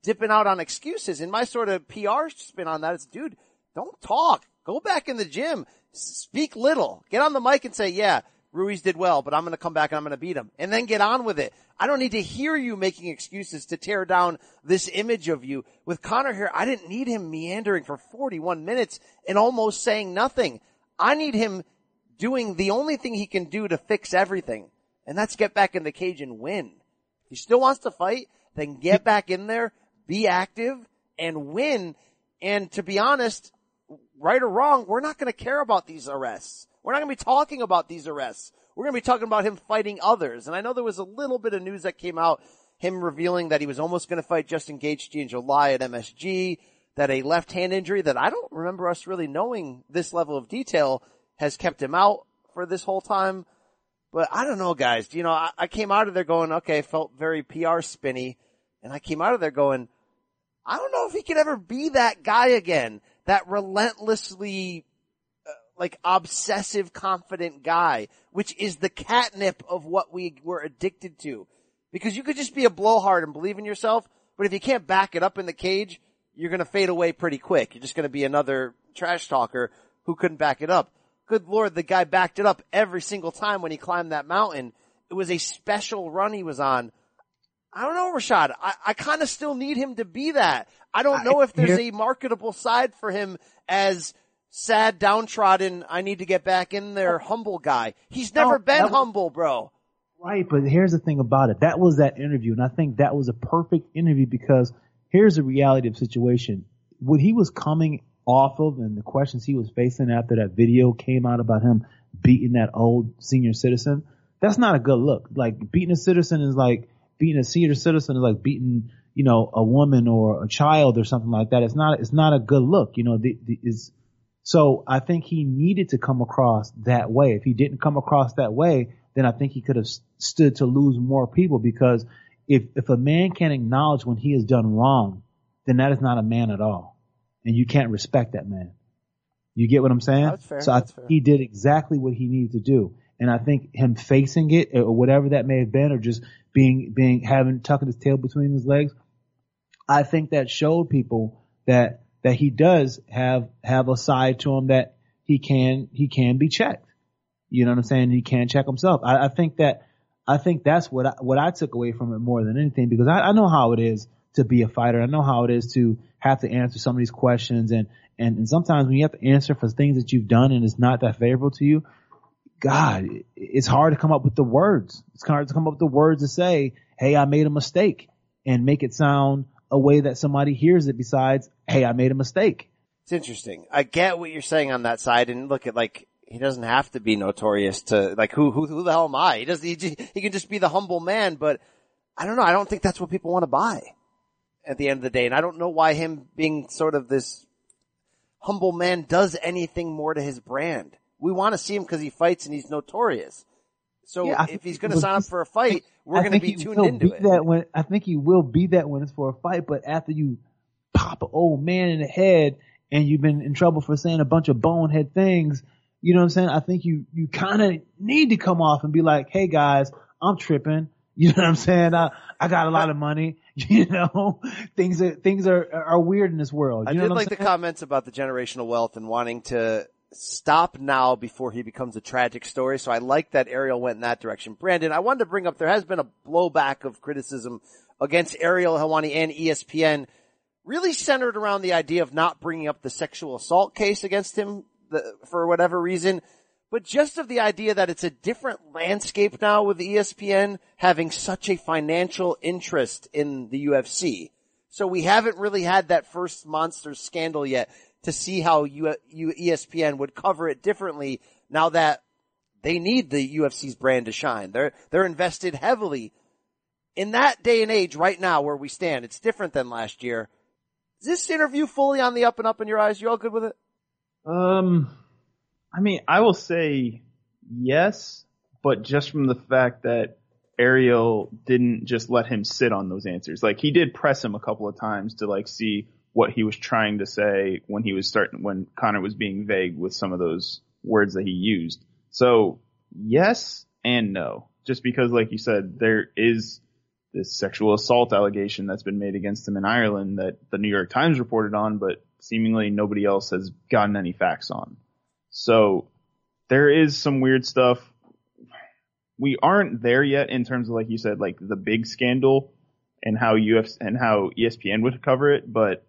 dipping out on excuses. And my sort of PR spin on that is, dude, don't talk. Go back in the gym. Speak little. Get on the mic and say, yeah, Ruiz did well, but I'm going to come back and I'm going to beat him and then get on with it. I don't need to hear you making excuses to tear down this image of you. With Conor here, I didn't need him meandering for 41 minutes and almost saying nothing. I need him doing the only thing he can do to fix everything. And that's get back in the cage and win. If he still wants to fight, then get back in there, be active and win. And to be honest, right or wrong, we're not going to care about these arrests. We're not going to be talking about these arrests. We're going to be talking about him fighting others. And I know there was a little bit of news that came out, him revealing that he was almost going to fight Justin Gaethje in July at MSG, that a left hand injury that I don't remember us really knowing this level of detail has kept him out for this whole time. But I don't know, guys. You know, I, I came out of there going, okay, felt very PR spinny. And I came out of there going, I don't know if he could ever be that guy again that relentlessly, uh, like obsessive confident guy, which is the catnip of what we were addicted to. Because you could just be a blowhard and believe in yourself, but if you can't back it up in the cage, you're gonna fade away pretty quick. You're just gonna be another trash talker who couldn't back it up. Good lord, the guy backed it up every single time when he climbed that mountain. It was a special run he was on. I don't know, Rashad. I, I kind of still need him to be that. I don't know if there's a marketable side for him as sad, downtrodden, I need to get back in there, oh. humble guy. He's never No, been was- humble, bro. Right, but here's the thing about it. That was that interview, and I think that was a perfect interview because here's the reality of the situation. When he was coming off of and the questions he was facing after that video came out about him beating that old senior citizen, that's not a good look. Like beating a citizen is like beating a senior citizen is like beating, you know, a woman or a child or something like that. It's not, it's not a good look. You know, the, the, is, so I think he needed to come across that way. If he didn't come across that way, then I think he could have stood to lose more people because if, if a man can't acknowledge when he has done wrong, then that is not a man at all. And you can't respect that man. You get what I'm saying? That's fair, So I, he did exactly what he needed to do. And I think him facing it or whatever that may have been or just being, being, having, tucking his tail between his legs, I think that showed people that that he does have have a side to him that he can he can be checked. You know what I'm saying? He can check himself. I, I think that I think that's what I, what I took away from it more than anything because I, I know how it is to be a fighter. I know how it is to have to answer some of these questions and and, and sometimes when you have to answer for things that you've done and it's not that favorable to you, God, it's hard to come up with the words. It's hard to come up with the words to say, "Hey, I made a mistake," and make it sound a way that somebody hears it. Besides, "Hey, I made a mistake." It's interesting. I get what you're saying on that side and look at like, he doesn't have to be notorious to, like who, who, who the hell am I? He does, he, he can just be the humble man, but I don't know. I don't think that's what people want to buy at the end of the day. And I don't know why him being sort of this humble man does anything more to his brand. We want to see him because he fights and he's notorious. So Yeah, if he's going to sign up for a fight, we're going to be tuned into be it. That when I think he will be that when it's for a fight, but after you pop an old man in the head and you've been in trouble for saying a bunch of bonehead things, you know what I'm saying? I think you you kind of need to come off and be like, "Hey guys, I'm tripping." You know what I'm saying? I I got a lot of money. You know, things are things are are weird in this world. You I know did like the comments about the generational wealth and wanting to stop now before he becomes a tragic story. So I like that Ariel went in that direction. Brandon, I wanted to bring up, there has been a blowback of criticism against Ariel Helwani and ESPN really centered around the idea of not bringing up the sexual assault case against him the, for whatever reason, but just of the idea that it's a different landscape now with ESPN having such a financial interest in the UFC. So we haven't really had that first monster scandal yet to see how U- ESPN would cover it differently now that they need the UFC's brand to shine. They're, they're invested heavily in that day and age right now where we stand. It's different than last year. Is this interview fully on the up and up in your eyes? You all good with it? Um, I mean, I will say yes, but just from the fact that Ariel didn't just let him sit on those answers. Like he did press him a couple of times to like see what he was trying to say when he was starting, when Conor was being vague with some of those words that he used. So yes and no, just because like you said, there is this sexual assault allegation that's been made against him in Ireland that the New York Times reported on, but seemingly nobody else has gotten any facts on. So there is some weird stuff. We aren't there yet in terms of like you said, like the big scandal and how UFC and how ESPN would cover it, but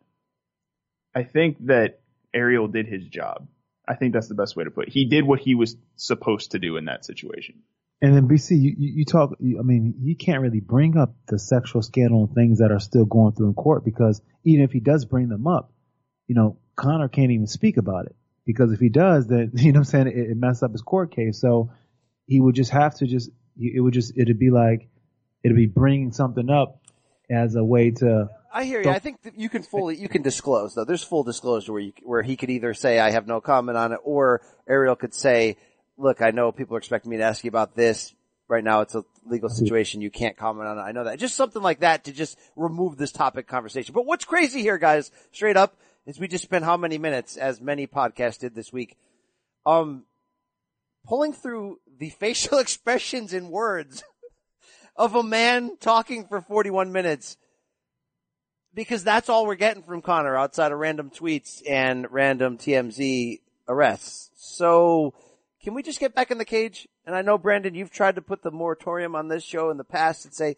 I think that Ariel did his job. I think that's the best way to put it. He did what he was supposed to do in that situation. And then BC, you, you, talk, I mean, you can't really bring up the sexual scandal and things that are still going through in court because even if he does bring them up, you know, Conor can't even speak about it because if he does, then, you know what I'm saying, it, it messes up his court case. So he would just have to just, it would just, it'd be like, it'd be bringing something up as a way to, I hear you. I think that you can fully, you can disclose though. There's full disclosure where you, where he could either say, I have no comment on it, or Ariel could say, look, I know people are expecting me to ask you about this. Right now it's a legal mm-hmm. situation. You can't comment on it. I know that. Just something like that to just remove this topic conversation. But what's crazy here, guys, straight up, is we just spent how many minutes, as many podcasts did this week, um, pulling through the facial expressions and words of a man talking for 41 minutes because that's all we're getting from Conor outside of random tweets and random TMZ arrests. So can we just get back in the cage? And I know Brandon, you've tried to put the moratorium on this show in the past and say,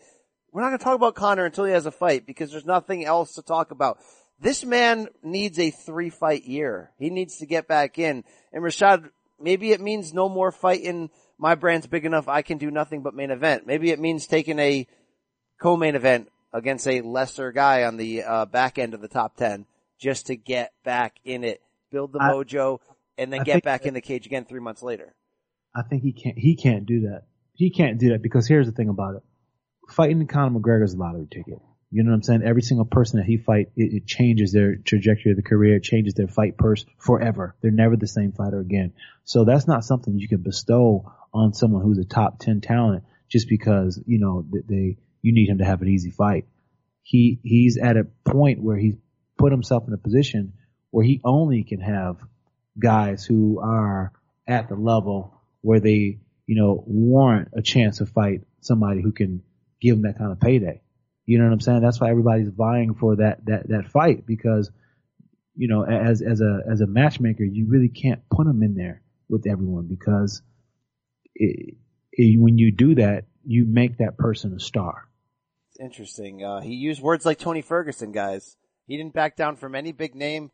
we're not going to talk about Conor until he has a fight because there's nothing else to talk about. This man needs a three fight year. He needs to get back in. And Rashad, maybe it means no more fighting. My brand's big enough. I can do nothing but main event. Maybe it means taking a co-main event against a lesser guy on the uh, back end of the top 10 just to get back in it, build the I, mojo, and then I get back in the cage again three months later. I think he can't, he can't do that. He can't do that because here's the thing about it. Fighting Conor McGregor is a lottery ticket. You know what I'm saying? Every single person that he fight, it, it changes their trajectory of the career, it changes their fight purse forever. They're never the same fighter again. So that's not something you can bestow on someone who's a top 10 talent just because, you know, they, you need him to have an easy fight. He, he's at a point where he's put himself in a position where he only can have guys who are at the level where they, you know, warrant a chance to fight somebody who can give him that kind of payday. You know what I'm saying? That's why everybody's vying for that, that, that fight because, you know, as, as a, as a matchmaker, you really can't put them in there with everyone because it, it, when you do that, you make that person a star. It's interesting. Uh, he used words like Tony Ferguson, guys. He didn't back down from any big name,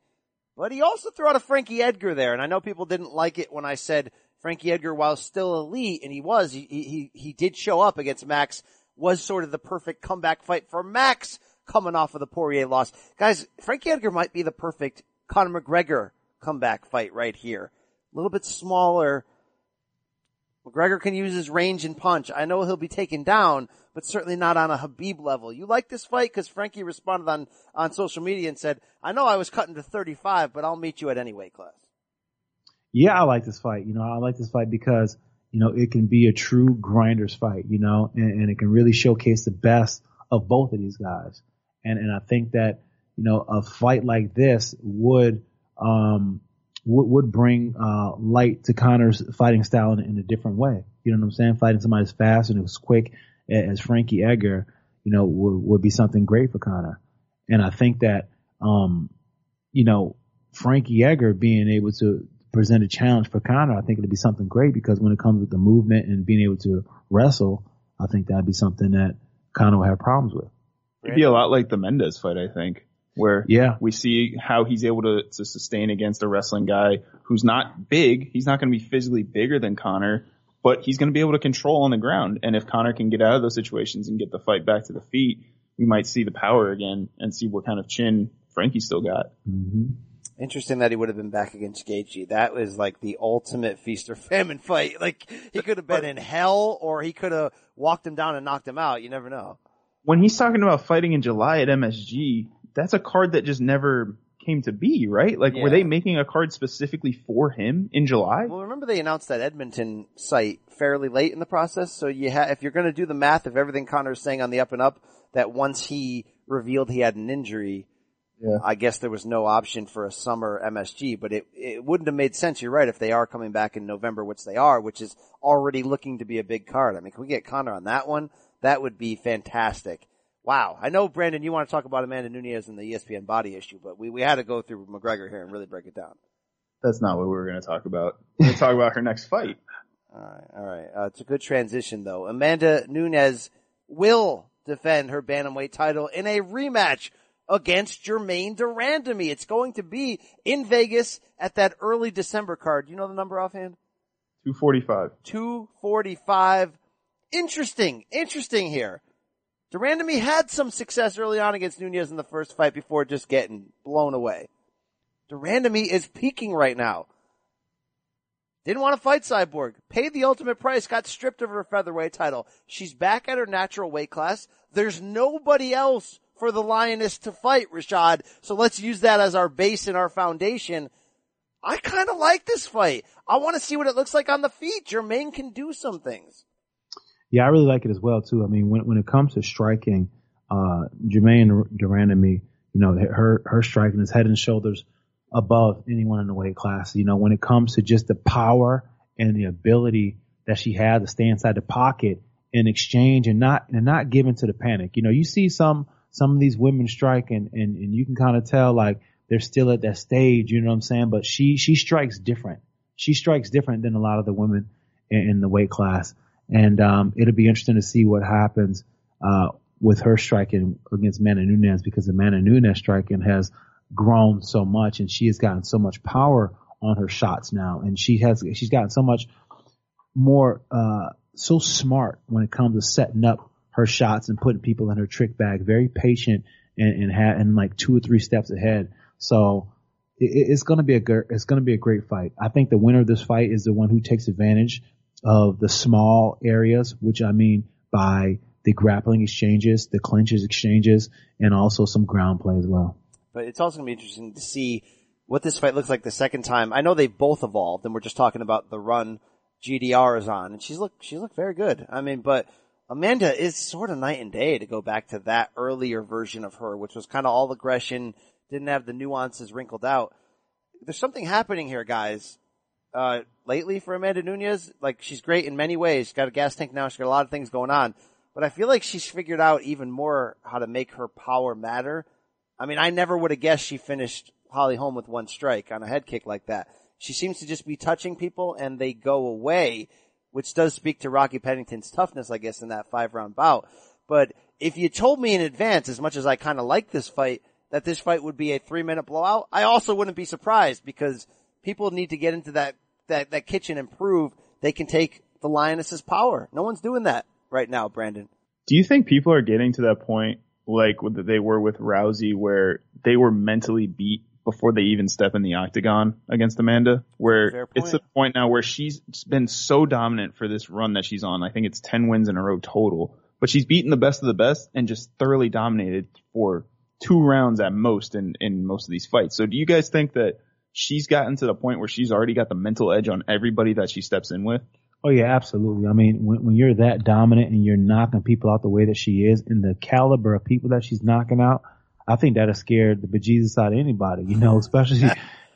but he also threw out a Frankie Edgar there. And I know people didn't like it when I said Frankie Edgar, while still elite, and he was, he, he, he did show up against Max, was sort of the perfect comeback fight for Max coming off of the Poirier loss. Guys, Frankie Edgar might be the perfect Conor McGregor comeback fight right here. A little bit smaller. McGregor can use his range and punch. I know he'll be taken down, but certainly not on a Khabib level. You like this fight? Cause Frankie responded on, on social media and said, I know I was cutting to 35, but I'll meet you at any weight class. Yeah, I like this fight. You know, I like this fight because, you know, it can be a true grinders fight, you know, and, and it can really showcase the best of both of these guys. And, and I think that, you know, a fight like this would, um, would, would bring, uh, light to Conor's fighting style in, in, a different way. You know what I'm saying? Fighting somebody as fast and as quick as Frankie Edgar, you know, would, would be something great for Conor. And I think that, um, you know, Frankie Edgar being able to present a challenge for Conor, I think it'd be something great because when it comes with the movement and being able to wrestle, I think that'd be something that Conor will have problems with. It'd be a lot like the Mendes fight, I think, where Yeah. we see how he's able to, to sustain against a wrestling guy who's not big. He's not going to be physically bigger than Conor, but he's going to be able to control on the ground. And if Conor can get out of those situations and get the fight back to the feet, we might see the power again and see what kind of chin Frankie still got. hmm Interesting that he would have been back against Gaethje. That was like the ultimate feast or famine fight. Like he could have been in hell, or he could have walked him down and knocked him out. You never know. When he's talking about fighting in July at MSG, that's a card that just never came to be, right? Like, Yeah. were they making a card specifically for him in July? Well, remember they announced that Edmonton site fairly late in the process. So you ha- if you're going to do the math of everything Conor's saying on the up and up, that once he revealed he had an injury, Yeah. I guess there was no option for a summer MSG, but it, it wouldn't have made sense. You're right. If they are coming back in November, which they are, which is already looking to be a big card. I mean, can we get Conor on that one? That would be fantastic. Wow. I know, Brandon, you want to talk about Amanda Nunes and the ESPN body issue, but we, we had to go through McGregor here and really break it down. That's not what we were going to talk about. We're going to talk about her next fight. All right, all right. Uh, it's a good transition though. Amanda Nunes will defend her bantamweight title in a rematch against Germaine Durandamy. It's going to be in Vegas at that early December card. Do you know the number offhand? 245. 245. Interesting, interesting here. de Randamie had some success early on against Nunes in the first fight before just getting blown away. de Randamie is peaking right now. Didn't want to fight Cyborg. Paid the ultimate price. Got stripped of her featherweight title. She's back at her natural weight class. There's nobody else for the Lioness to fight, Rashad. So let's use that as our base and our foundation. I kind of like this fight. I want to see what it looks like on the feet. Germaine can do some things. Yeah, I really like it as well too. I mean, when when it comes to striking, uh, Germaine Durandamy, you know, her her striking is head and shoulders above anyone in the weight class. You know, when it comes to just the power and the ability that she had to stay inside the pocket and exchange and not and not give into the panic. You know, you see some some of these women strike and and, and you can kind of tell like they're still at that stage. You know what I'm saying? But she she strikes different. She strikes different than a lot of the women in, in the weight class. And um, it'll be interesting to see what happens uh, with her striking against Amanda Nunes because Amanda Nunes striking has grown so much and she has gotten so much power on her shots now, and she has she's gotten so much more uh, so smart when it comes to setting up her shots and putting people in her trick bag. Very patient and and, ha- and like two or three steps ahead. So it, it's going to be a gr- it's to be a great fight. I think the winner of this fight is the one who takes advantage of the small areas, which I mean by the grappling exchanges, the clinches exchanges, and also some ground play as well. But it's also going to be interesting to see what this fight looks like the second time. I know they both evolved, and we're just talking about the run GDR is on, and she's look she's looked very good. I mean, but Amanda is sort of night and day to go back to that earlier version of her, which was kind of all aggression, didn't have the nuances wrinkled out. There's something happening here, guys. Uh, lately for Amanda Nunes, like she's great in many ways. She's got a gas tank now. She's got a lot of things going on, but I feel like she's figured out even more how to make her power matter. I mean, I never would have guessed she finished Holly Holm with one strike on a head kick like that. She seems to just be touching people and they go away, which does speak to Rocky Pennington's toughness, I guess, in that five round bout. But if you told me in advance, as much as I kind of like this fight, that this fight would be a three minute blowout, I also wouldn't be surprised because people need to get into that, that, that kitchen and prove they can take the Lioness's power. No one's doing that right now, Brandon. Do you think people are getting to that point like they were with Rousey where they were mentally beat before they even step in the octagon against Amanda? Where it's the point now where she's been so dominant for this run that she's on. I think it's 10 wins in a row total, but she's beaten the best of the best and just thoroughly dominated for two rounds at most in, in most of these fights. So do you guys think that she's gotten to the point where she's already got the mental edge on everybody that she steps in with? Oh yeah, absolutely. I mean, when, when you're that dominant and you're knocking people out the way that she is, and the caliber of people that she's knocking out, I think that has scared the bejesus out of anybody. You know, especially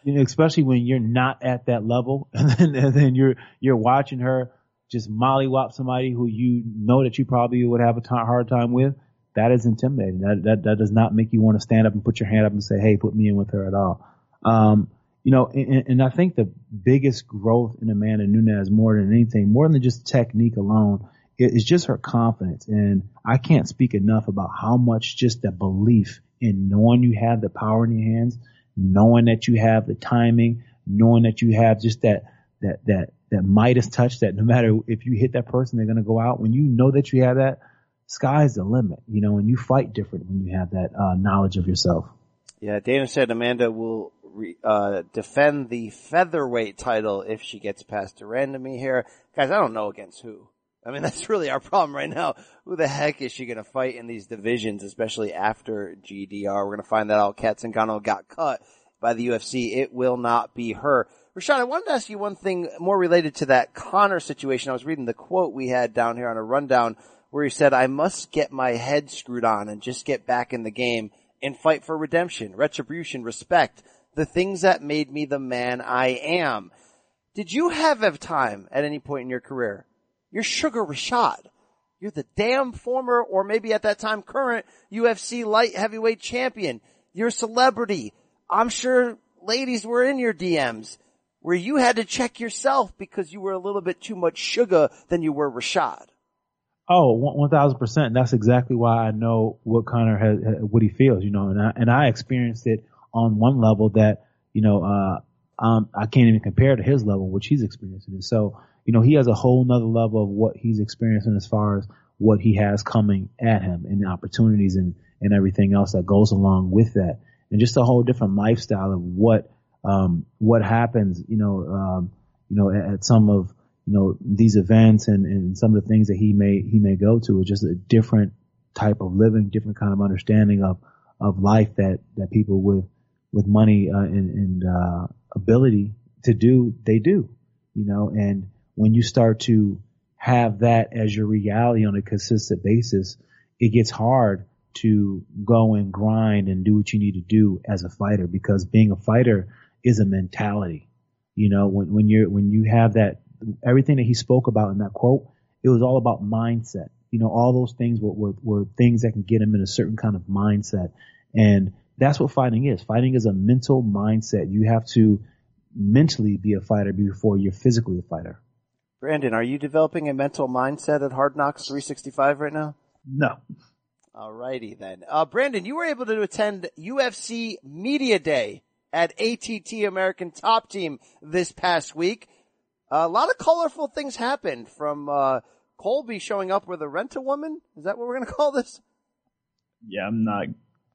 you know, especially when you're not at that level, and then, and then you're you're watching her just mollywop somebody who you know that you probably would have a hard time with. That is intimidating. That that that does not make you want to stand up and put your hand up and say, "Hey, put me in with her at all." Um, you know, and, and I think the biggest growth in Amanda Nunes more than anything, more than just technique alone, is just her confidence. And I can't speak enough about how much just the belief in knowing you have the power in your hands, knowing that you have the timing, knowing that you have just that, that, that, that Midas touch that no matter if you hit that person, they're going to go out. When you know that you have that, sky's the limit, you know, and you fight different when you have that uh, knowledge of yourself. Yeah, Dana said Amanda will re, uh, defend the featherweight title if she gets past de Randamie here. Guys, I don't know against who. I mean, that's really our problem right now. Who the heck is she going to fight in these divisions, especially after GDR? We're going to find that out. Cat Zingano got cut by the UFC. It will not be her. Rashad, I wanted to ask you one thing more related to that Conor situation. I was reading the quote we had down here on a rundown where he said, I must get my head screwed on and just get back in the game and fight for redemption, retribution, respect, the things that made me the man I am. Did you have time at any point in your career? You're Suga Rashad. You're the damn former, or maybe at that time current UFC light heavyweight champion. You're a celebrity. I'm sure ladies were in your DMs where you had to check yourself because you were a little bit too much sugar than you were Rashad. Oh, one thousand percent. That's exactly why I know what Conor has, what he feels, you know, and I, and I experienced it on one level that, you know, uh, um, I can't even compare to his level, which he's experiencing. So, you know, he has a whole nother level of what he's experiencing as far as what he has coming at him and opportunities and, and everything else that goes along with that. And just a whole different lifestyle of what, um, what happens, you know, um, you know, at, at some of, you know, these events and, and some of the things that he may, he may go to are just a different type of living, different kind of understanding of, of life that, that people with, with money, uh, and, and, uh, ability to do, they do, you know, and when you start to have that as your reality on a consistent basis, it gets hard to go and grind and do what you need to do as a fighter because being a fighter is a mentality. You know, when, when you're, when you have that everything that he spoke about in that quote, it was all about mindset. You know, all those things were, were, were things that can get him in a certain kind of mindset. And that's what fighting is. Fighting is a mental mindset. You have to mentally be a fighter before you're physically a fighter. Brandon, are you developing a mental mindset at Hard Knocks 365 right now? No. Alrighty then. Uh, Brandon, you were able to attend UFC Media Day at ATT American Top Team this past week a lot of colorful things happened from uh, Colby showing up with a rent a woman. Is that what we're gonna call this? Yeah, I'm not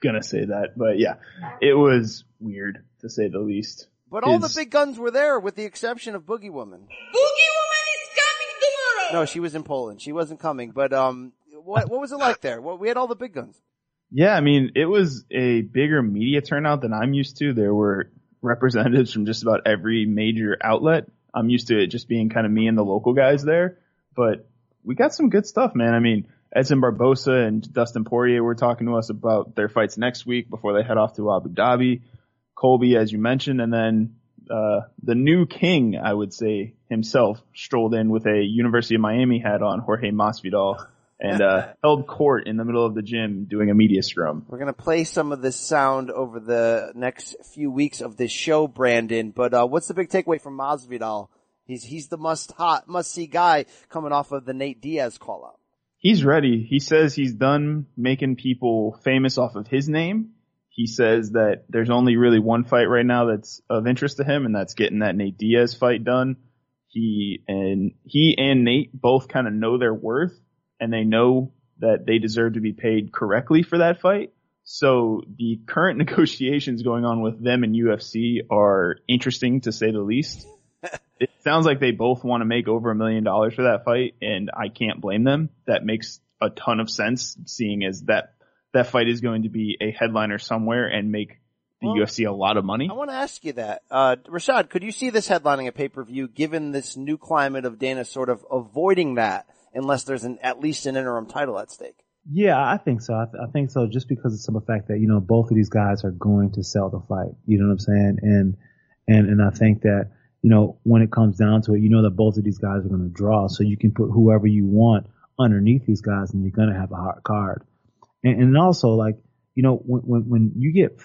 gonna say that, but yeah, it was weird to say the least. But all the big guns were there, with the exception of Boogie Woman. Boogie Woman is coming tomorrow. No, she was in Poland. She wasn't coming. But um, what what was it like there? We had all the big guns. Yeah, I mean, it was a bigger media turnout than I'm used to. There were representatives from just about every major outlet. I'm used to it just being kind of me and the local guys there, but we got some good stuff, man. I mean, Edson Barbosa and Dustin Poirier were talking to us about their fights next week before they head off to Abu Dhabi. Colby, as you mentioned, and then uh, the new king, I would say himself, strolled in with a University of Miami hat on, Jorge Masvidal, and uh, held court in the middle of the gym doing a media scrum. We're gonna play some of this sound over the next few weeks of this show, Brandon. But uh, what's the big takeaway from Masvidal? He's he's the must hot must see guy coming off of the Nate Diaz call up. He's ready. He says he's done making people famous off of his name. He says that there's only really one fight right now that's of interest to him, and that's getting that Nate Diaz fight done. He and he and Nate both kind of know their worth, and they know that they deserve to be paid correctly for that fight. So the current negotiations going on with them and UFC are interesting to say the least. it sounds like they both want to make over a million dollars for that fight, and I can't blame them. That makes a ton of sense, seeing as that that fight is going to be a headliner somewhere and make the well, UFC a lot of money. I want to ask you that, uh, Rashad. Could you see this headlining a pay per view, given this new climate of Dana sort of avoiding that, unless there's an at least an interim title at stake? Yeah, I think so. I, th- I think so, just because of some of the fact that you know both of these guys are going to sell the fight. You know what I'm saying? And and and I think that you know when it comes down to it, you know that both of these guys are going to draw, so you can put whoever you want underneath these guys, and you're going to have a hard card and, and also like, you know, when, when, when you get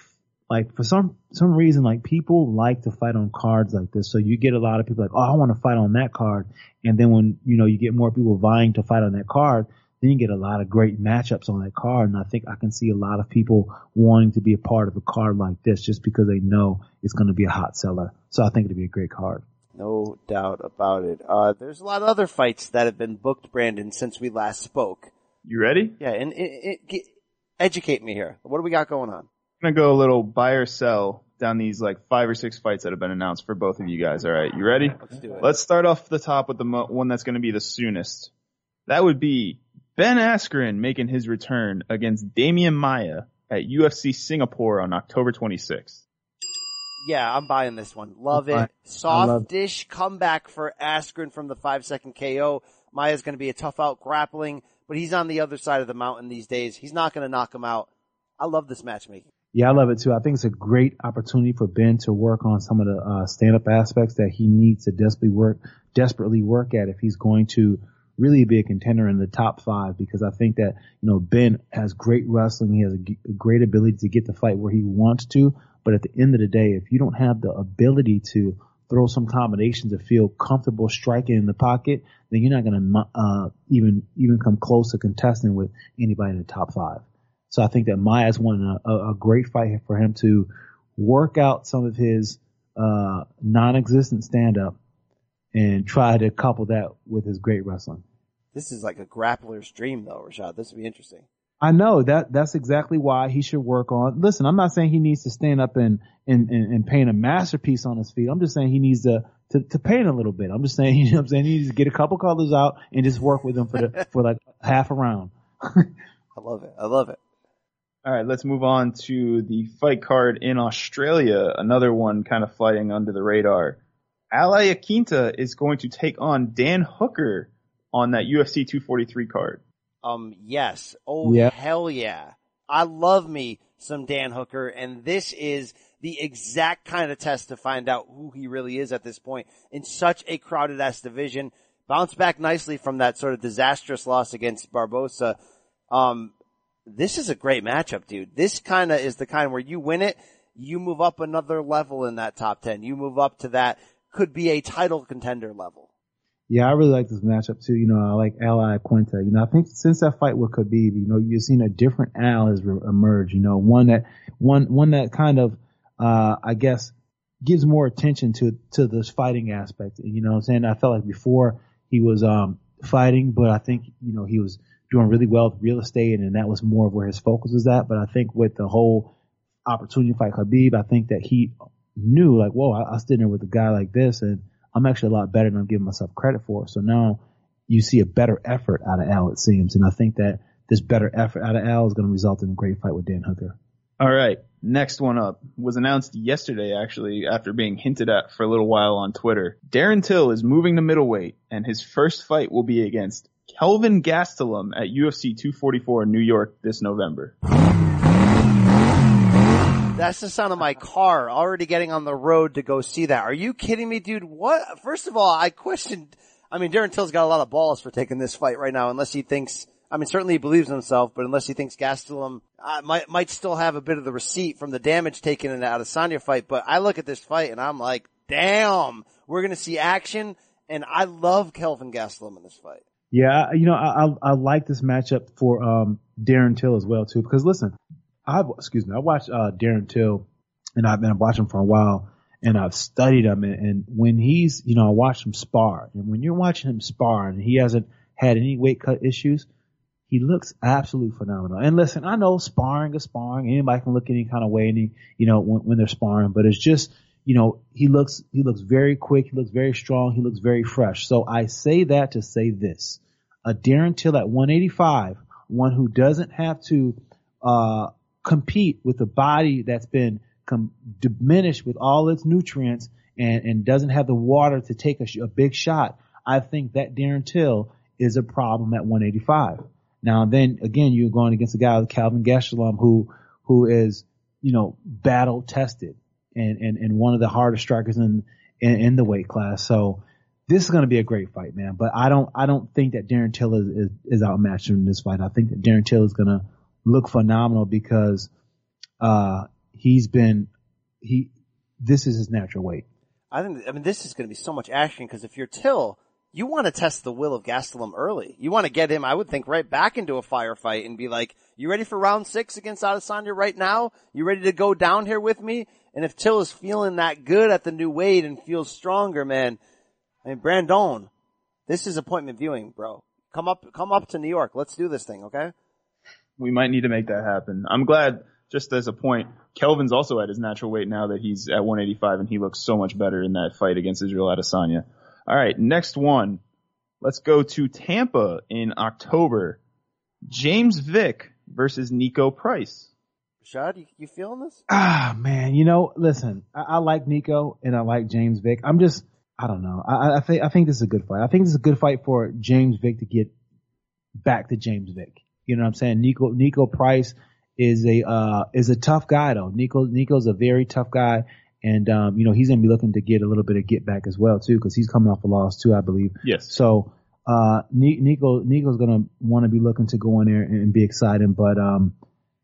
like for some some reason, like people like to fight on cards like this. So you get a lot of people like, oh, I want to fight on that card, and then when you know you get more people vying to fight on that card, then you get a lot of great matchups on that card. And I think I can see a lot of people wanting to be a part of a card like this just because they know it's going to be a hot seller. So I think it'd be a great card. No doubt about it. Uh, there's a lot of other fights that have been booked, Brandon, since we last spoke. You ready? Yeah, and it, it, it, educate me here. What do we got going on? I'm gonna go a little buy or sell down these like five or six fights that have been announced for both of you guys. All right, you ready? Let's do it. Let's start off the top with the mo- one that's going to be the soonest. That would be Ben Askren making his return against Demian Maia at UFC Singapore on October 26th. Yeah, I'm buying this one. Love I- I it. love- Softish comeback for Askren from the five second KO. Maya's going to be a tough out grappling, but he's on the other side of the mountain these days. He's not going to knock him out. I love this matchmaking. Yeah, I love it too. I think it's a great opportunity for Ben to work on some of the uh, stand-up aspects that he needs to desperately work, desperately work at if he's going to really be a contender in the top five. Because I think that you know Ben has great wrestling. He has a, great ability to get the fight where he wants to. But at the end of the day, if you don't have the ability to throw some combinations to feel comfortable striking in the pocket, then you're not going to uh, even even come close to contesting with anybody in the top five. So I think that Maia's won a, a, a great fight for him to work out some of his uh, non-existent stand-up and try to couple that with his great wrestling. This is like a grappler's dream though, Rashad. This would be interesting. I know that that's exactly why he should work on. Listen, I'm not saying he needs to stand up and and, and, and paint a masterpiece on his feet. I'm just saying he needs to, to to paint a little bit. I'm just saying, you know, what I'm saying he needs to get a couple colors out and just work with them for the for like half a round. I love it. I love it. All right, let's move on to the fight card in Australia. Another one kind of flying under the radar. Al Iaquinta is going to take on Dan Hooker on that UFC 243 card. Um, yes. Oh, Yeah. hell yeah. I love me some Dan Hooker, and this is the exact kind of test to find out who he really is at this point in such a crowded ass division. Bounced back nicely from that sort of disastrous loss against Barbosa. Um, this is a great matchup, dude. This kind of is the kind where you win it, you move up another level in that top 10. You move up to that could be a title contender level. Yeah, I really like this matchup too. You know, I like Al Iaquinta. You know, I think since that fight with Khabib, you know, you've seen a different Al has re- emerged. You know, one that one one that kind of, uh, I guess, gives more attention to to this fighting aspect. You know, what I'm saying I felt like before he was um fighting, but I think you know he was doing really well with real estate, and that was more of where his focus was at. But I think with the whole opportunity to fight Khabib, I think that he knew like, whoa, I, I stood there with a guy like this, and I'm actually a lot better than I'm giving myself credit for. So now you see a better effort out of Al, it seems. And I think that this better effort out of Al is going to result in a great fight with Dan Hooker. All right, next one up was announced yesterday actually after being hinted at for a little while on Twitter. Darren Till is moving to middleweight and his first fight will be against Kelvin Gastelum at UFC 244 in New York this November. That's the sound of my car already getting on the road to go see that. Are you kidding me, dude? What? First of all, I questioned, I mean, Darren Till's got a lot of balls for taking this fight right now, unless he thinks, I mean, certainly he believes in himself, but unless he thinks Gastelum uh, might, might still have a bit of the receipt from the damage taken in the Adesanya fight, but I look at this fight and I'm like, damn, we're gonna see action, and I love Kelvin Gastelum in this fight. Yeah, you know, I, I, I like this matchup for, um, Darren Till as well too, because listen, I've, excuse me, I watched, uh, Darren Till and I've been watching him for a while and I've studied him and, and when he's, you know, I watched him spar and when you're watching him spar and he hasn't had any weight cut issues, he looks absolutely phenomenal. And listen, I know sparring is sparring. Anybody can look any kind of way, any, you know, when, when they're sparring, but it's just, you know, he looks, he looks very quick. He looks very strong. He looks very fresh. So I say that to say this, a Darren Till at 185, one who doesn't have to, uh, compete with a body that's been com- diminished with all its nutrients and, and doesn't have the water to take a, sh- a big shot. I think that Darren Till is a problem at 185. Now then again, you're going against a guy like Calvin Gastelum who, who is, you know, battle tested and, and, and one of the hardest strikers in, in, in the weight class. So this is going to be a great fight, man. But I don't, I don't think that Darren Till is, is, is outmatched in this fight. I think that Darren Till is going to look phenomenal because, uh, he's been he. This is his natural weight. I think, I mean, this is going to be so much action because if you're Till, you want to test the will of Gastelum early. You want to get him, I would think, right back into a firefight and be like, you ready for round six against Adesanya right now? You ready to go down here with me? And if Till is feeling that good at the new weight and feels stronger, man, I mean, Brandon, this is appointment viewing, bro. Come up, come up to New York. Let's do this thing, okay? We might need to make that happen. I'm glad, just as a point, Kelvin's also at his natural weight now that he's at 185 and he looks so much better in that fight against Israel Adesanya. All right, next one. Let's go to Tampa in October. James Vick versus Niko Price. Rashad, you, you feeling this? Ah, man, you know, listen, I, I like Niko and I like James Vick. I'm just, I don't know. I, I think, I think this is a good fight. I think this is a good fight for James Vick to get back to James Vick. You know what I'm saying? Nico Niko Price is a, uh, is a tough guy though. Niko, Niko's a very tough guy. And, um, you know, he's going to be looking to get a little bit of get back as well too, cause he's coming off a loss too, I believe. Yes. So, uh, Niko, Niko's going to want to be looking to go in there and be exciting, but, um,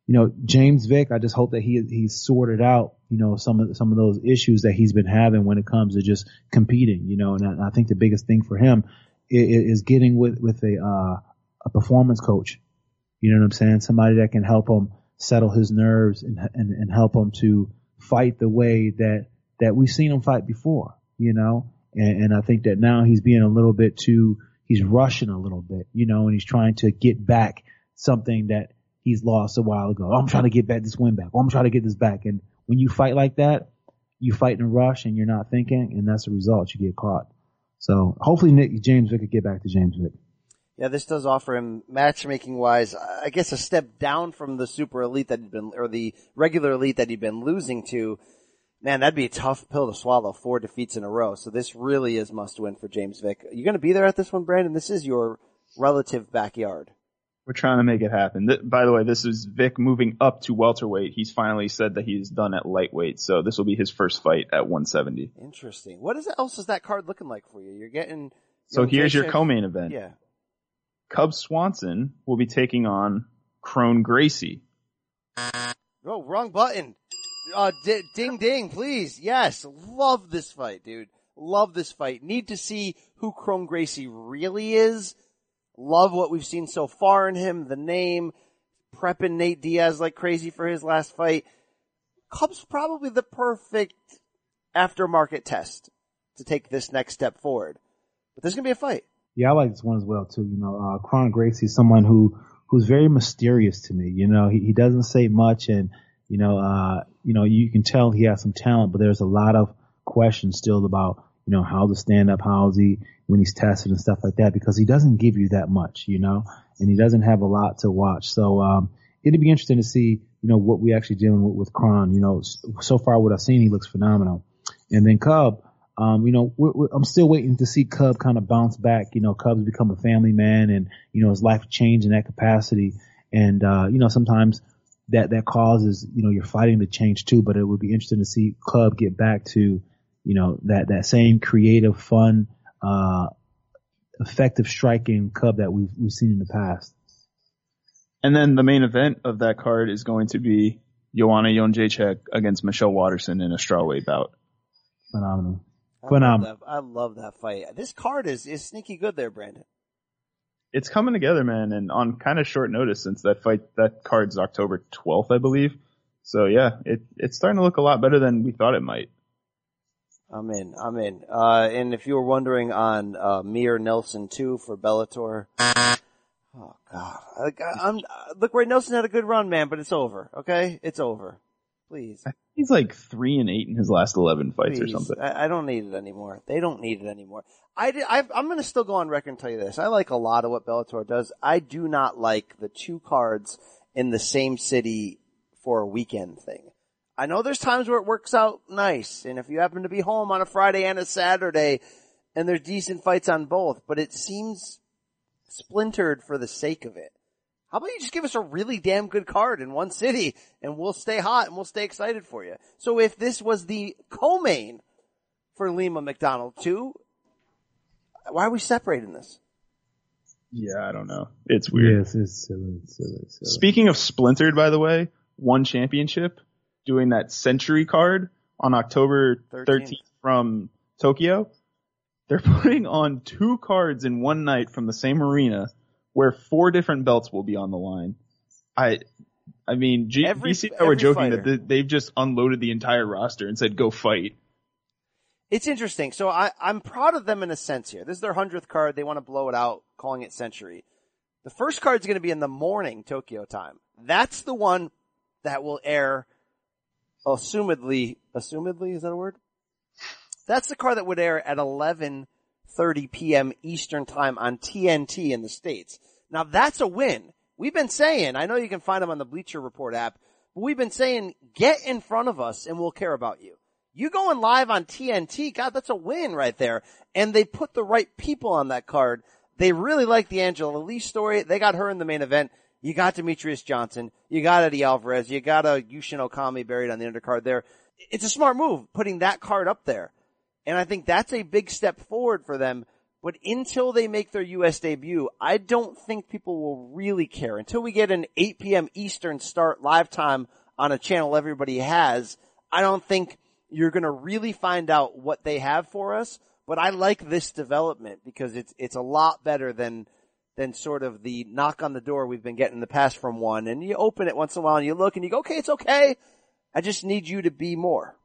you know, James Vick, I just hope that he he's sorted out, you know, some of some of those issues that he's been having when it comes to just competing, you know, and I, I think the biggest thing for him is, is getting with with a uh, a performance coach. You know what I'm saying? Somebody that can help him settle his nerves and and, and help him to fight the way that that we've seen him fight before, you know. And, and I think that now he's being a little bit too he's rushing a little bit, you know, and he's trying to get back something that he's lost a while ago. Oh, I'm trying to get back this win back. Oh, I'm trying to get this back. And when you fight like that, you fight in a rush and you're not thinking, and that's the result. You get caught. So hopefully Nick James Vick could get back to James Vick. Yeah, this does offer him matchmaking wise, I guess a step down from the super elite that he'd been, or the regular elite that he'd been losing to. Man, that'd be a tough pill to swallow, four defeats in a row. So this really is must win for James Vick. You gonna be there at this one, Brandon? This is your relative backyard. We're trying to make it happen. Th- by the way, this is Vick moving up to welterweight. He's finally said that he's done at lightweight, so this will be his first fight at 170. Interesting. What is else is that card looking like for you? You're getting. So here's your co-main event. Yeah. Cub Swanson will be taking on Kron Gracie. Oh, wrong button. Uh, d- ding ding, please. Yes. Love this fight, dude. Love this fight. Need to see who Kron Gracie really is Love what we've seen so far in him, the name, prepping Nate Diaz like crazy for his last fight. Cubs probably the perfect aftermarket test to take this next step forward. But there's gonna be a fight. Yeah, I like this one as well too. You know, uh, Gracie is someone who, who's very mysterious to me. You know, he, he doesn't say much and, you know, uh, you know, you can tell he has some talent, but there's a lot of questions still about, you know, how to stand up, how's he, when he's tested and stuff like that because he doesn't give you that much, you know, and he doesn't have a lot to watch. So, um, it'd be interesting to see, you know, what we actually dealing with with Kron. You know, so far what I've seen, he looks phenomenal. And then Cub, um, you know, we're, we're, I'm still waiting to see Cub kind of bounce back. You know, Cub's become a family man and, you know, his life changed in that capacity. And, uh, you know, sometimes that, that causes, you know, you're fighting to change too, but it would be interesting to see Cub get back to, you know, that, that same creative, fun, uh, effective striking Cub that we've we've seen in the past. And then the main event of that card is going to be Joanna Jędrzejczyk against Michelle Waterson in a strawweight bout. Phenomenal. I Phenomenal. Love that, I love that fight. This card is, is sneaky good there, Brandon. It's coming together, man, and on kind of short notice since that fight, that card's October 12th, I believe. So yeah, it, it's starting to look a lot better than we thought it might. I'm in. I'm in. Uh, and if you were wondering on uh, Mir Nelson too for Bellator. Oh God! I, I'm, look, Roy Nelson had a good run, man, but it's over. Okay, it's over. Please. He's like three and eight in his last eleven fights Please. or something. I, I, don't need it anymore. They don't need it anymore. I, I I'm going to still go on record and tell you this. I like a lot of what Bellator does. I do not like the two cards in the same city for a weekend thing. I know there's times where it works out nice, and if you happen to be home on a Friday and a Saturday, and there's decent fights on both, but it seems splintered for the sake of it. How about you just give us a really damn good card in one city, and we'll stay hot and we'll stay excited for you. So if this was the co-main for Lima MacDonald too, why are we separating this? Yeah, I don't know. It's weird. Yes, it's silly, silly, silly. Speaking of splintered, by the way, one championship, doing that Century card on October 13th, 13th from Tokyo. They're putting on two cards in one night from the same arena where four different belts will be on the line. I, I mean, G- every, BC and I were joking fighter. that they've just unloaded the entire roster and said, go fight. It's interesting. So I, I'm proud of them in a sense here. This is their hundredth card. They want to blow it out, calling it Century. The first card is going to be in the morning Tokyo time. That's the one that will air, assumedly, assumedly, is that a word? That's the card that would air at 11:30 p.m. Eastern time on TNT in the States. Now that's a win. We've been saying, I know you can find them on the Bleacher Report app, but we've been saying, get in front of us and we'll care about you. You going live on TNT, God, that's a win right there. And they put the right people on that card. They really like the Angela Lee story. They got her in the main event. You got Demetrious Johnson. You got Eddie Alvarez. You got a Yushin Okami buried on the undercard there. It's a smart move putting that card up there. And I think that's a big step forward for them. But until they make their US debut, I don't think people will really care. Until we get an 8 p.m. Eastern start live time on a channel everybody has, I don't think you're gonna really find out what they have for us. But I like this development because it's, it's a lot better than, than sort of the knock on the door we've been getting in the past from one. And you open it once in a while and you look and you go, okay, it's okay. I just need you to be more.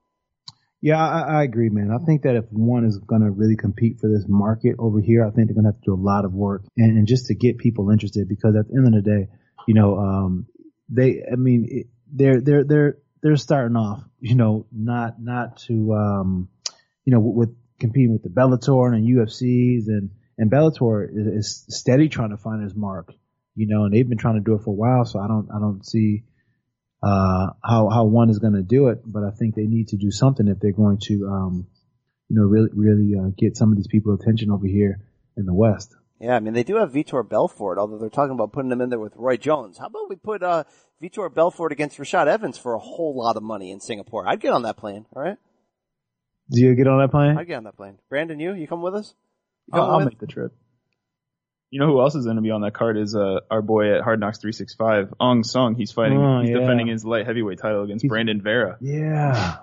Yeah, I, I, agree, man. I think that if one is going to really compete for this market over here, I think they're going to have to do a lot of work and, and, just to get people interested because at the end of the day, you know, um, they, I mean, it, they're, they're, they're, they're starting off, you know, not, not to, um, you know, with competing with the Bellator and UFCs and, and Bellator is, is steady trying to find his mark, you know, and they've been trying to do it for a while. So I don't, I don't see, uh, how how one is going to do it, but I think they need to do something if they're going to, um, you know, really really uh, get some of these people attention over here in the West. Yeah, I mean they do have Vitor Belfort, although they're talking about putting him in there with Roy Jones. How about we put uh, Vitor Belfort against Rashad Evans for a whole lot of money in Singapore? I'd get on that plane. All right. Do you get on that plane? I'd get on that plane. Brandon, you you come with us? I'll, I'll make the trip. You know who else is going to be on that card is uh, our boy at Hard Knocks 365, Ong Song. He's fighting, oh, he's yeah. defending his light heavyweight title against he's, Brandon Vera. Yeah.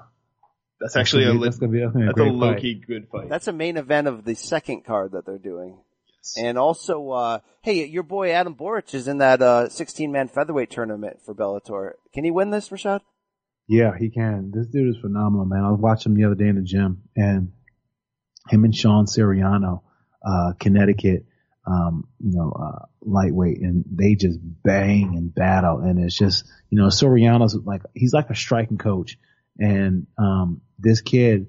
That's actually that's a, that's, gonna be, that's, that's a, a low key good fight. That's a main event of the second card that they're doing. Yes. And also, uh, hey, your boy Adam Borics is in that, uh, 16 man featherweight tournament for Bellator. Can he win this, Rashad? Yeah, he can. This dude is phenomenal, man. I was watching him the other day in the gym and him and Sean Soriano, uh, Connecticut um, you know, uh, lightweight and they just bang and battle. And it's just, you know, Soriano's like, he's like a striking coach. And, um, this kid,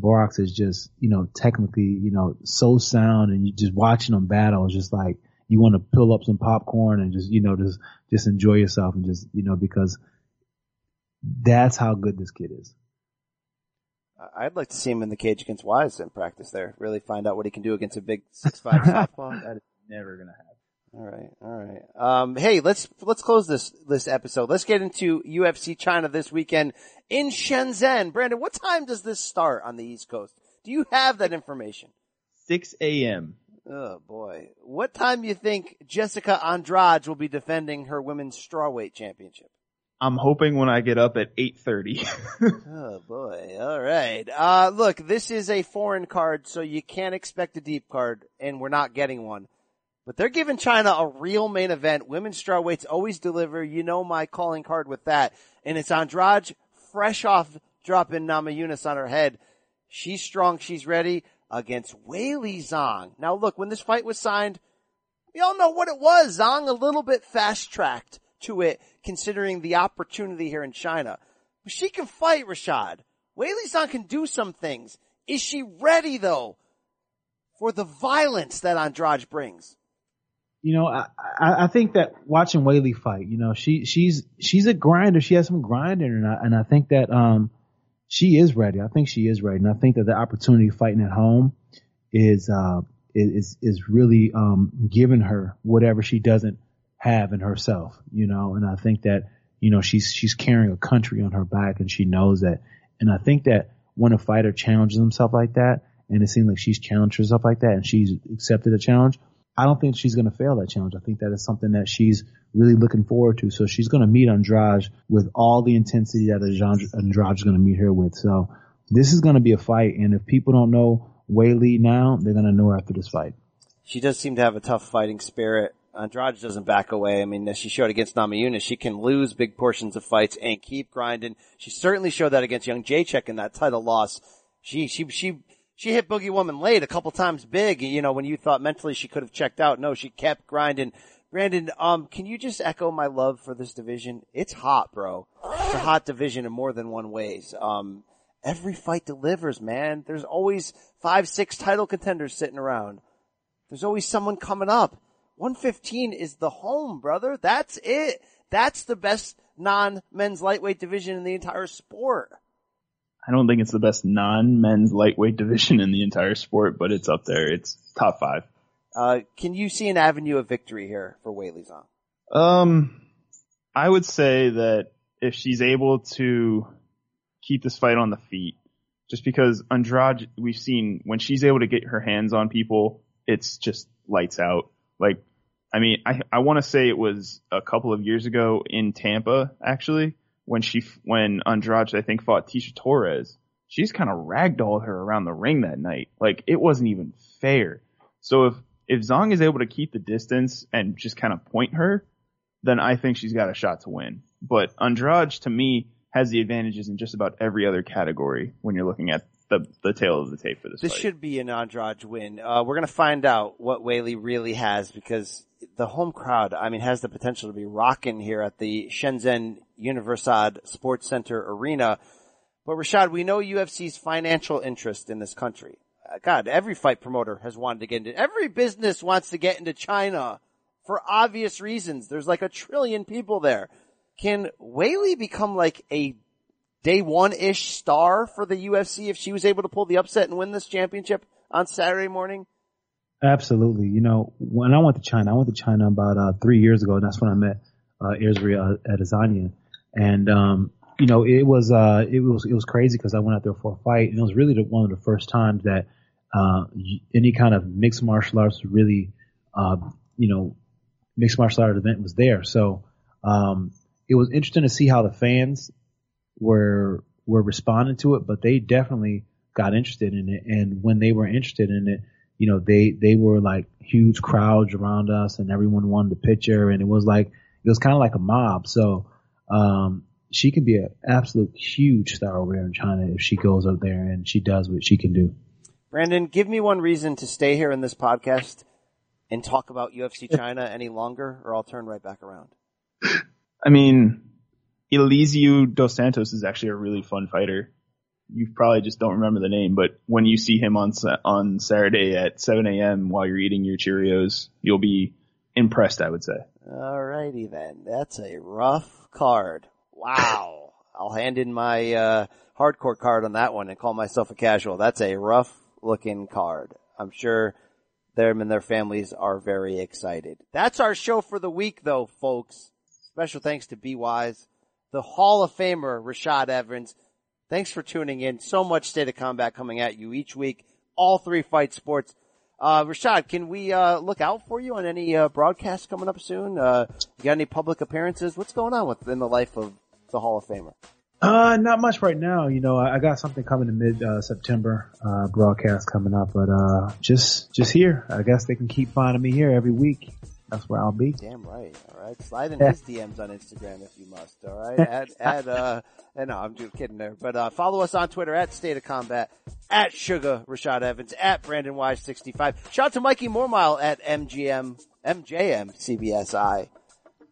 Borics is just, you know, technically, you know, so sound and you just watching them battle is just like, you want to pull up some popcorn and just, you know, just, just enjoy yourself and just, you know, because that's how good this kid is. I'd like to see him in the cage against Wise in practice there. Really find out what he can do against a big six five softball. That is never gonna happen. All right, all right. Um, hey, let's let's close this this episode. Let's get into UFC China this weekend in Shenzhen. Brandon, what time does this start on the East Coast? Do you have that information? 6 a.m. Oh boy. What time do you think Jessica Andrade will be defending her women's strawweight championship? I'm hoping when I get up at 8.30. oh boy. All right. Uh, look, this is a foreign card, so you can't expect a deep card, and we're not getting one. But they're giving China a real main event. Women's strawweights always deliver. You know my calling card with that. And it's Andrade fresh off dropping Namajunas on her head. She's strong. She's ready against Weili Zhang. Now look, when this fight was signed, we all know what it was. Zhang a little bit fast tracked to it considering the opportunity here in China. But she can fight Rashad. Weili Zhang can do some things. Is she ready though for the violence that Andrade brings? You know, I, I, I think that watching Weili fight, you know, she, she's, she's a grinder. She has some grind in her. And I, and I think that, um, she is ready. I think she is ready. And I think that the opportunity fighting at home is, uh, is, is really, um, giving her whatever she doesn't have in herself, you know, and I think that, you know, she's, she's carrying a country on her back and she knows that. And I think that when a fighter challenges himself like that, and it seems like she's challenged herself like that and she's accepted a challenge, I don't think she's going to fail that challenge. I think that is something that she's really looking forward to. So she's going to meet Andrade with all the intensity that Andrade is going to meet her with. So this is going to be a fight. And if people don't know Weili now, they're going to know her after this fight. She does seem to have a tough fighting spirit. Andrade doesn't back away. I mean, she showed against Namajunas, she can lose big portions of fights and keep grinding. She certainly showed that against Jędrzejczyk in that title loss. She, she, she, she hit Boogie Woman late a couple times big, you know, when you thought mentally she could have checked out. No, she kept grinding. Brandon, um, can you just echo my love for this division? It's hot, bro. It's a hot division in more than one ways. Um, every fight delivers, man. There's always five, six title contenders sitting around. There's always someone coming up. 115 is the home, brother. That's it. That's the best non-men's lightweight division in the entire sport. I don't think it's the best non-men's lightweight division in the entire sport, but it's up there. It's top five. Uh, can you see an avenue of victory here for Weili Zhang? Um, I would say that if she's able to keep this fight on the feet, just because Andrade, we've seen when she's able to get her hands on people, it's just lights out. Like, I mean, I, I want to say it was a couple of years ago in Tampa, actually, when she, when Andrade, I think, fought Tecia Torres. She's kind of ragdolled her around the ring that night. Like, it wasn't even fair. So if, if Zong is able to keep the distance and just kind of point her, then I think she's got a shot to win. But Andrade, to me, has the advantages in just about every other category when you're looking at the the tale of the tape for this. This fight. should be an Andrade win. Uh, we're gonna find out what Weili really has because the home crowd, I mean, has the potential to be rocking here at the Shenzhen Universiade Sports Center Arena. But Rashad, we know UFC's financial interest in this country. Uh, God, every fight promoter has wanted to get into, every business wants to get into China for obvious reasons. There's like a trillion people there. Can Weili become like a day one-ish star for the UFC if she was able to pull the upset and win this championship on Saturday morning? Absolutely. You know, when I went to China, I went to China about uh, three years ago, and that's when I met uh, Israel Adesanya. And um, you know, it was uh, it was it was crazy because I went out there for a fight, and it was really the, one of the first times that uh, any kind of mixed martial arts really, uh, you know, mixed martial arts event was there. So um, it was interesting to see how the fans were were responding to it, but they definitely got interested in it. And when they were interested in it, you know, they they were like huge crowds around us, and everyone wanted a picture, and it was like it was kind of like a mob. So um, she can be an absolute huge star over there in China if she goes up there and she does what she can do. Brandon, give me one reason to stay here in this podcast and talk about UFC China any longer, or I'll turn right back around. I mean, Elizeu dos Santos is actually a really fun fighter. You probably just don't remember the name, but when you see him on on Saturday at 7 a.m. while you're eating your Cheerios, you'll be impressed. I would say. Alrighty then, that's a rough card. Wow, I'll hand in my uh, hardcore card on that one and call myself a casual. That's a rough looking card. I'm sure them and their families are very excited. That's our show for the week, though, folks. Special thanks to Be Wise the Hall of Famer Rashad Evans. Thanks for tuning in. So much State of Combat coming at you each week. All three fight sports. Uh, Rashad, can we, uh, look out for you on any, uh, broadcasts coming up soon? Uh, you got any public appearances? What's going on within the life of the Hall of Famer? Uh, not much right now. You know, I got something coming in mid uh, September, uh, broadcast coming up, but uh, just just here. I guess they can keep finding me here every week that's where I'll be. Damn right. All right. Slide in his DMs on Instagram if you must. All right. Add, add, uh, and no, I'm just kidding there. But, uh, follow us on Twitter at State of Combat, at Suga Rashad Evans, at Brandon Wise 65. Shout out to Mikey Mormile at MGM, MJM CBSI.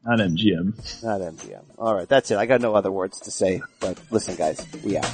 Not MGM. Not MGM. All right. That's it. I got no other words to say, but listen guys, we out.